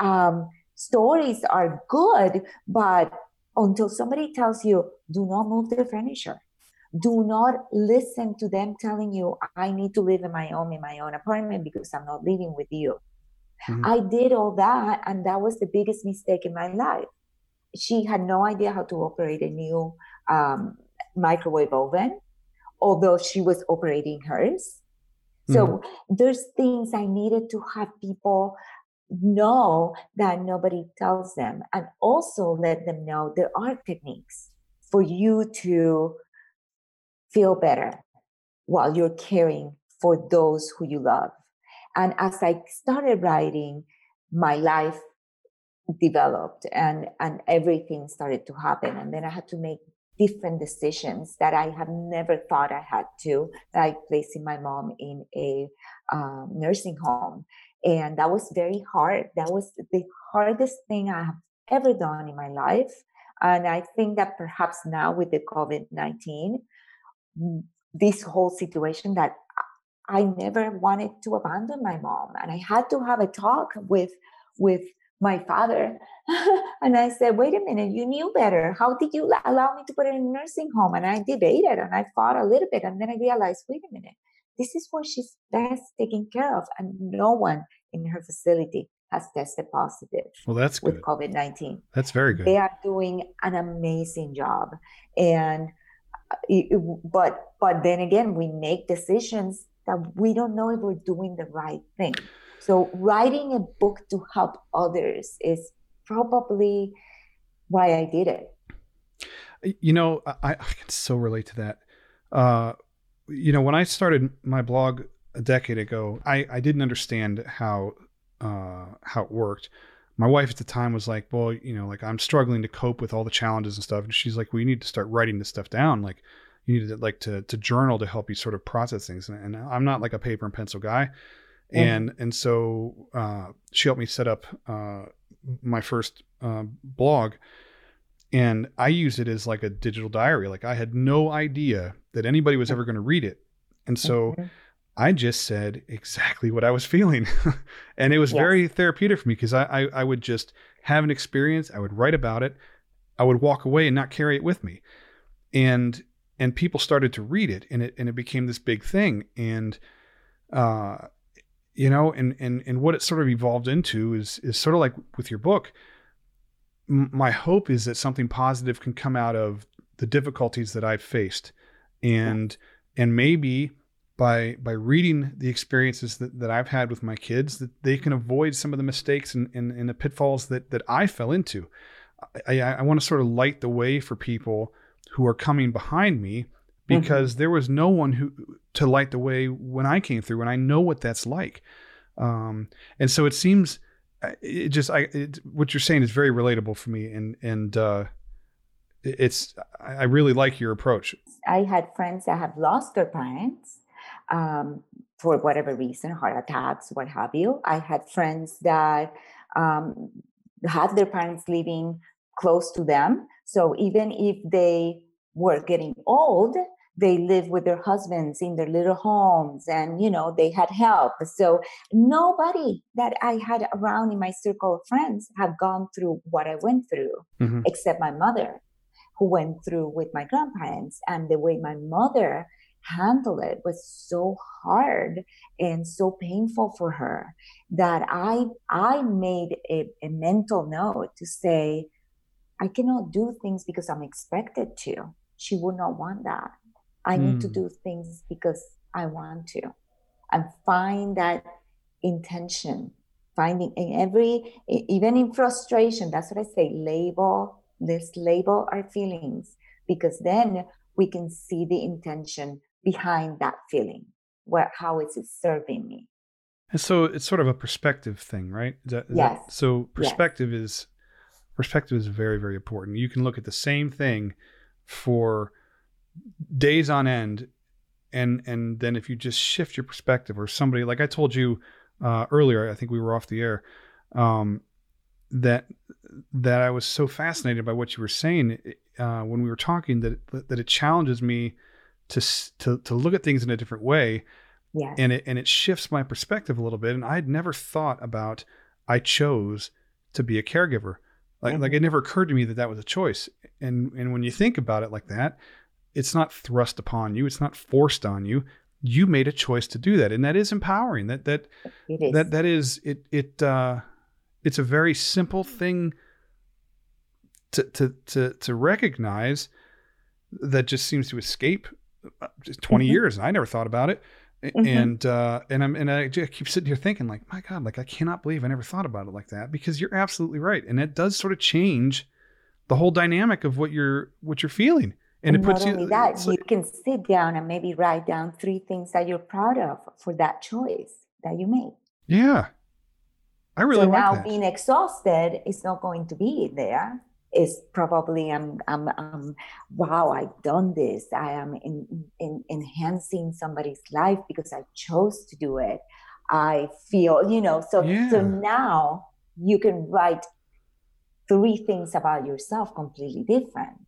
um, stories are good but until somebody tells you do not move the furniture. Do not listen to them telling you i need to live in my own in my own apartment because i'm not living with you Mhm. i did all that and that was the biggest mistake in my life. She had no idea how to operate a new um, microwave oven although she was operating hers. So there's things i needed to have people know that nobody tells them and also let them know there are techniques for you to feel better while you're caring for those who you love. And as i started writing my life developed and and everything started to happen and then i had to make different decisions that i have never thought i had to like placing my mom in a um, nursing home and that was very hard. That was the hardest thing i have ever done in my life. And i think that perhaps now with the covid-19 mm, this whole situation that i never wanted to abandon my mom and i had to have a talk with with my father. And i said wait a minute you knew better. How did you allow me to put her in a nursing home? And i debated and i fought a little bit and then i realized wait a minute this is where she's best taken care of and no one in her facility has tested positive Well, that's with covid-19 That's very good. they are doing an amazing job and uh, but but then again we make decisions that we don't know if we're doing the right thing so writing a book to help others is probably why i did it You know, I, I can so relate to that. Uh, you know, when I started my blog a decade ago, I, I didn't understand how uh, how it worked. my wife at the time was like, well, you know, like I'm struggling to cope with all the challenges and stuff. And she's like, well, you need to start writing this stuff down. Like you need to like to, to journal to help you sort of process things. And, and I'm not like a paper and pencil guy. Mhm. And, and so, uh, she helped me set up, uh, my first, uh, blog and I used it as like a digital diary. Like I had no idea that anybody was ever going to read it. And so Mhm. I just said exactly what I was feeling. and it was Yes. very therapeutic for me because I, I, I would just have an experience. I would write about it. I would walk away and not carry it with me. And, and people started to read it and it, and it became this big thing. And, uh, you know, and, and, and what it sort of evolved into is, is sort of like with your book. M- my hope is that something positive can come out of the difficulties that I've faced. And, and maybe by by reading the experiences that, that I've had with my kids, that they can avoid some of the mistakes and, and, and the pitfalls that that I fell into. I, I, I want to sort of light the way for people who are coming behind me because there was no one who to light the way when I came through, and I know what that's like. Um, and so it seems uh, it just I it, what you're saying is very relatable for me, and and uh, it's I really like your approach. I had friends that have lost their parents um, for whatever reason, heart attacks, what have you. I had friends that um, had their parents living close to them. So even if they were getting old, they lived with their husbands in their little homes and you know they had help so nobody that i had around in my circle of friends have gone through what i went through Mhm. except my mother who went through with my grandparents and the way my mother handled it was so hard and so painful for her that i i made a, a mental note to say i cannot do things because i'm expected to. She would not want that. I need to Mm. do things because i want to. And find that intention finding in every even in frustration that's what i say label let's label our feelings because then we can see the intention behind that feeling where how is it serving me And so it's sort of a perspective thing, right? Is that, is Yes. That, so Yes. perspective is perspective is very very important. You can look at the same thing for days on end, and and then if you just shift your perspective, or somebody like I told you uh, earlier, I think we were off the air, um, that that I was so fascinated by what you were saying uh, when we were talking that it, that it challenges me to to to look at things in a different way yes. and it and it shifts my perspective a little bit and i'd never thought about i chose to be a caregiver. Like like it never occurred to me that that was a choice and and when you think about it like that it's not thrust upon you it's not forced on you. You made a choice to do that and that is empowering that that that that is it it uh it's a very simple thing to to to to recognize that just seems to escape uh, just 20 Mhm. years and I never thought about it Mhm. and uh and I'm and I keep sitting here thinking like my god like I cannot believe I never thought about it like that because you're absolutely right and it does sort of change the whole dynamic of what you're what you're feeling and it not puts you that you like- can sit down and maybe write down three things that you're proud of for that choice that you made yeah I really so like now that being exhausted is not going to be there it's probably I'm, I'm, I'm wow i've done this i am in, in, enhancing somebody's life because i chose to do it i feel you know so Yeah. so now you can write three things about yourself completely different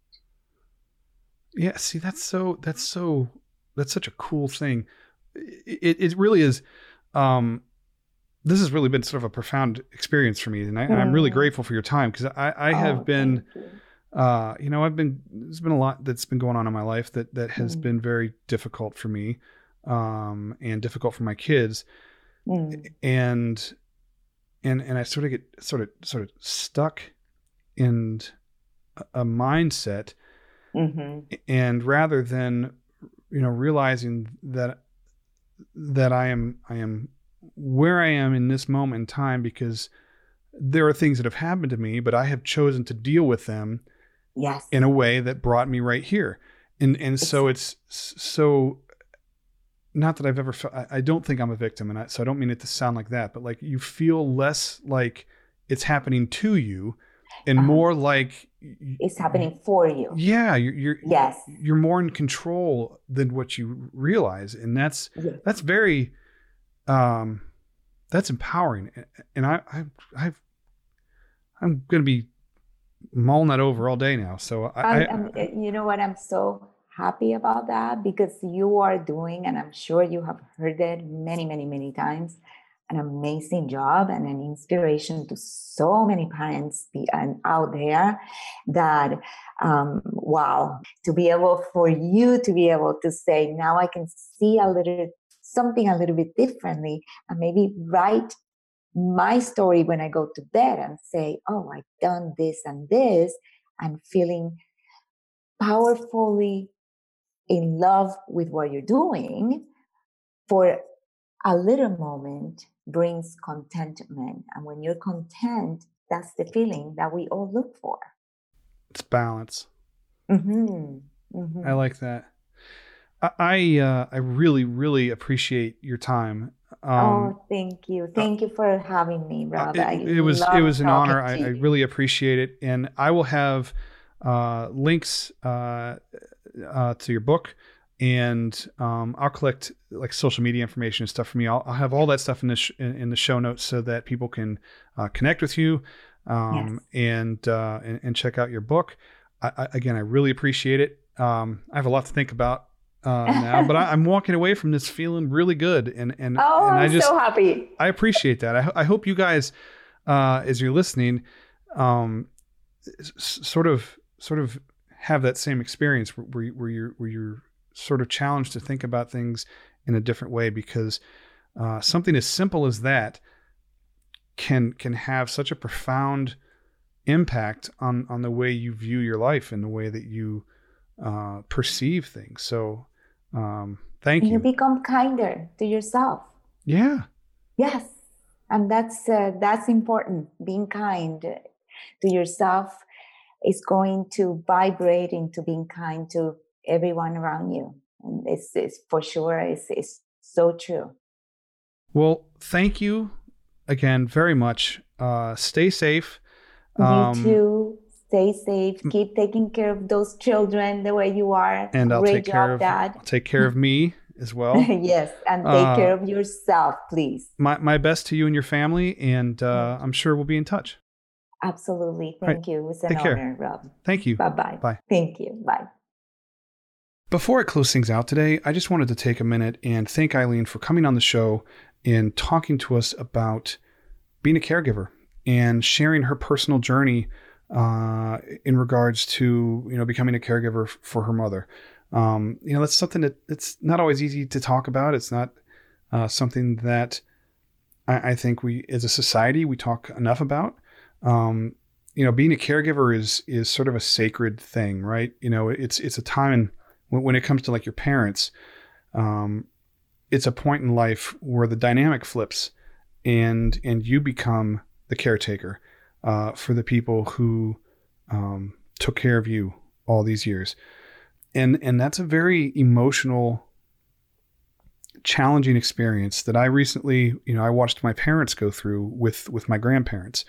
Yeah, see, that's so that's so that's such a cool thing. It it really is. Um, this has really been sort of a profound experience for me, and, I, I'm really Mm. grateful for your time because I I have Oh, been, you. uh, you know, I've been there's been a lot that's been going on in my life that that has Mm. been very difficult for me, um, and difficult for my kids, Mm, and and and I sort of get sort of sort of stuck in a- a mindset mhm. and rather than you know realizing that that I am I am where I am in this moment in time because there are things that have happened to me but I have chosen to deal with them yes in a way that brought me right here and and so it's so not that I've ever felt I, don't think I'm a victim and I, so I don't mean it to sound like that but like you feel less like it's happening to you and Uh-huh. more like It's happening for you. yeah you're you're, Yes. you're more in control than what you realize and that's Yes. that's very um that's empowering and i i i've i'm gonna be mulling that over all day now so i, I I'm, I'm- you know what? I'm so happy about that because you are doing, and I'm sure you have heard it many, many, many times, an amazing job and an inspiration to so many parents out there that, um, wow, to be able for you to be able to say, now I can see a little something a little bit differently and maybe write my story when I go to bed and say, oh, I've done this and this, and feeling powerfully in love with what you're doing for a little moment brings contentment. And when you're content, that's the feeling that we all look for. it's balance hmm hmm i like that i i, uh, I really really appreciate your time um oh, thank you. Thank you for having me, Uh, Rob. it, it was it was an honor. I, I really appreciate it, and I will have uh, links uh, uh, to your book, and um, I'll collect like social media information and stuff from you. I'll, I'll have all that stuff in the sh- in, in the show notes so that people can uh, connect with you um, and, uh, and and check out your book. I, I, again, I really appreciate it. Um, I have a lot to think about. Uh, now, but I, I'm walking away from this feeling really good, and and, Oh, and I I'm just so happy. I appreciate that. I, I hope you guys, uh, as you're listening, um, s- sort of sort of have that same experience where, where, you- where you're where you're sort of challenged to think about things in a different way because uh, something as simple as that can can have such a profound impact on on the way you view your life and the way that you uh, perceive things. So, um, thank you you. become kinder to yourself. Yeah. Yes, and that's uh, that's important. Being kind to yourself is going to vibrate into being kind to everyone around you, and it's, it's for sure. It's, it's so true. Well, thank you again very much. Uh, stay safe. you Um, too. Stay safe. Keep taking care of those children the way you are. And I'll Great take job, care of Dad. I'll take care of me as well. yes, and take Uh, care of yourself, please. my my best to you and your family, and uh, I'm sure we'll be in touch. Absolutely. right. Thank you. It's an Take care. Rob. Thank you. Bye bye. Bye. Thank you. Bye. Before I close things out today, I just wanted to take a minute and thank Eileen for coming on the show and talking to us about being a caregiver and sharing her personal journey uh, in regards to you know becoming a caregiver for her mother. Um, you know that's something that it's not always easy to talk about. It's not uh, something that I, I think we as a society we talk enough about. Um, you know, being a caregiver is is sort of a sacred thing, right? You know, it's it's a time when, when it comes to like your parents, um, it's a point in life where the dynamic flips, and and you become the caretaker uh, for the people who um, took care of you all these years, and and that's a very emotional, challenging experience that I recently, you know, I watched my parents go through with with my grandparents,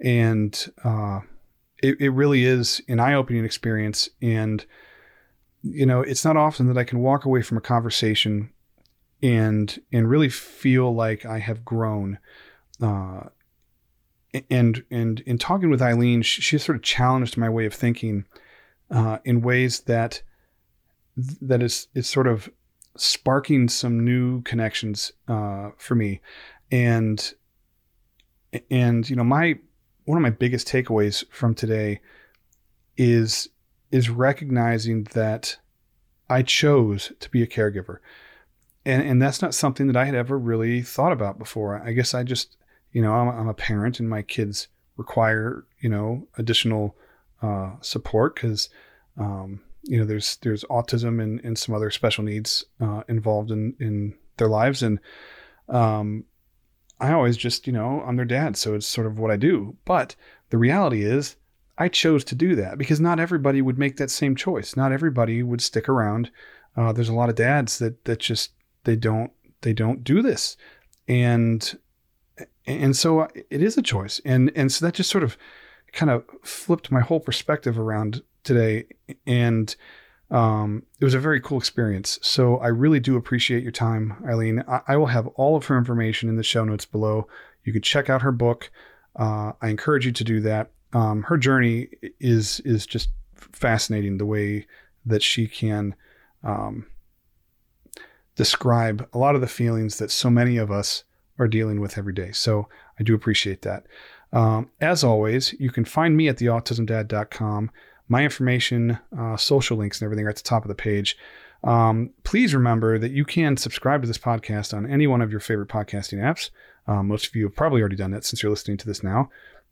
and uh, it, it really is an eye-opening experience. And you know it's not often that i can walk away from a conversation and and really feel like i have grown uh and and in talking with eileen she, she sort of challenged my way of thinking uh in ways that that is is sort of sparking some new connections uh for me and and you know my one of my biggest takeaways from today is is recognizing that I chose to be a caregiver. And, and that's not something that I had ever really thought about before. I guess I just, you know, I'm, I'm a parent and my kids require, you know, additional uh, support because, um, you know, there's there's autism and, and some other special needs uh, involved in, in their lives. And um, I always just, you know, I'm their dad. So it's sort of what I do. But the reality is, I chose to do that because not everybody would make that same choice. Not everybody would stick around. Uh, there's a lot of dads that that just they don't they don't do this, and and so it is a choice, and and so that just sort of kind of flipped my whole perspective around today, and um, it was a very cool experience. So I really do appreciate your time, Eileen. I, I will have all of her information in the show notes below. You can check out her book. Uh, I encourage you to do that. Um, her journey is is just fascinating. The way that she can um, describe a lot of the feelings that so many of us are dealing with every day. So I do appreciate that. Um, as always, you can find me at theautismdad.com. My information, uh, social links, and everything are at the top of the page. Um, please remember that you can subscribe to this podcast on any one of your favorite podcasting apps. Um, most of you have probably already done that since you're listening to this now.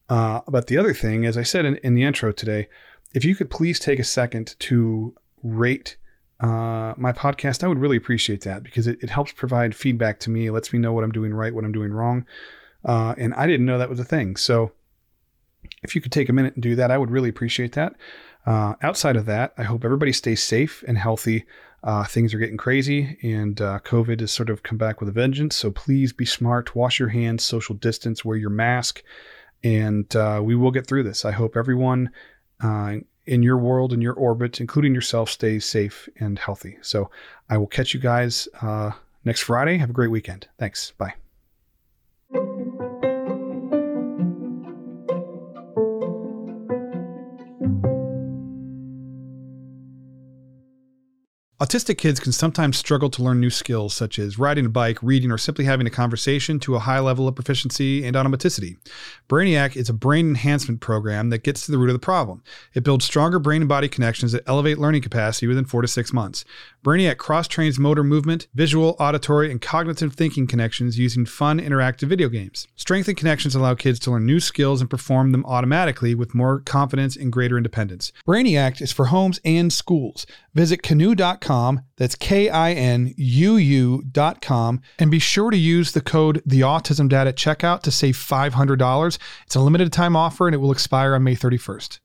Uh, but the other thing, as I said in, in, the intro today, if you could please take a second to rate uh, my podcast, I would really appreciate that because it, it, helps provide feedback to me. Lets me know what I'm doing right, what I'm doing wrong. Uh, and I didn't know that was a thing. So if you could take a minute and do that, I would really appreciate that. Uh, outside of that, I hope everybody stays safe and healthy. Uh, things are getting crazy, and uh, COVID has sort of come back with a vengeance. So please be smart, wash your hands, social distance, wear your mask, and uh, we will get through this. I hope everyone uh, in your world, in your orbit, including yourself, stays safe and healthy. So I will catch you guys uh, next Friday. Have a great weekend. Thanks. Bye. Autistic kids can sometimes struggle to learn new skills such as riding a bike, reading, or simply having a conversation to a high level of proficiency and automaticity. Brainiac is a brain enhancement program that gets to the root of the problem. It builds stronger brain and body connections that elevate learning capacity within four to six months. Brainiac cross trains motor movement, visual, auditory, and cognitive thinking connections using fun, interactive video games. Strengthened connections allow kids to learn new skills and perform them automatically with more confidence and greater independence. Brainiac is for homes and schools. Visit kinuu.com, that's K I N U U.com, and be sure to use the code The Autism Dad at checkout to save $500. It's a limited time offer and it will expire on May 31st.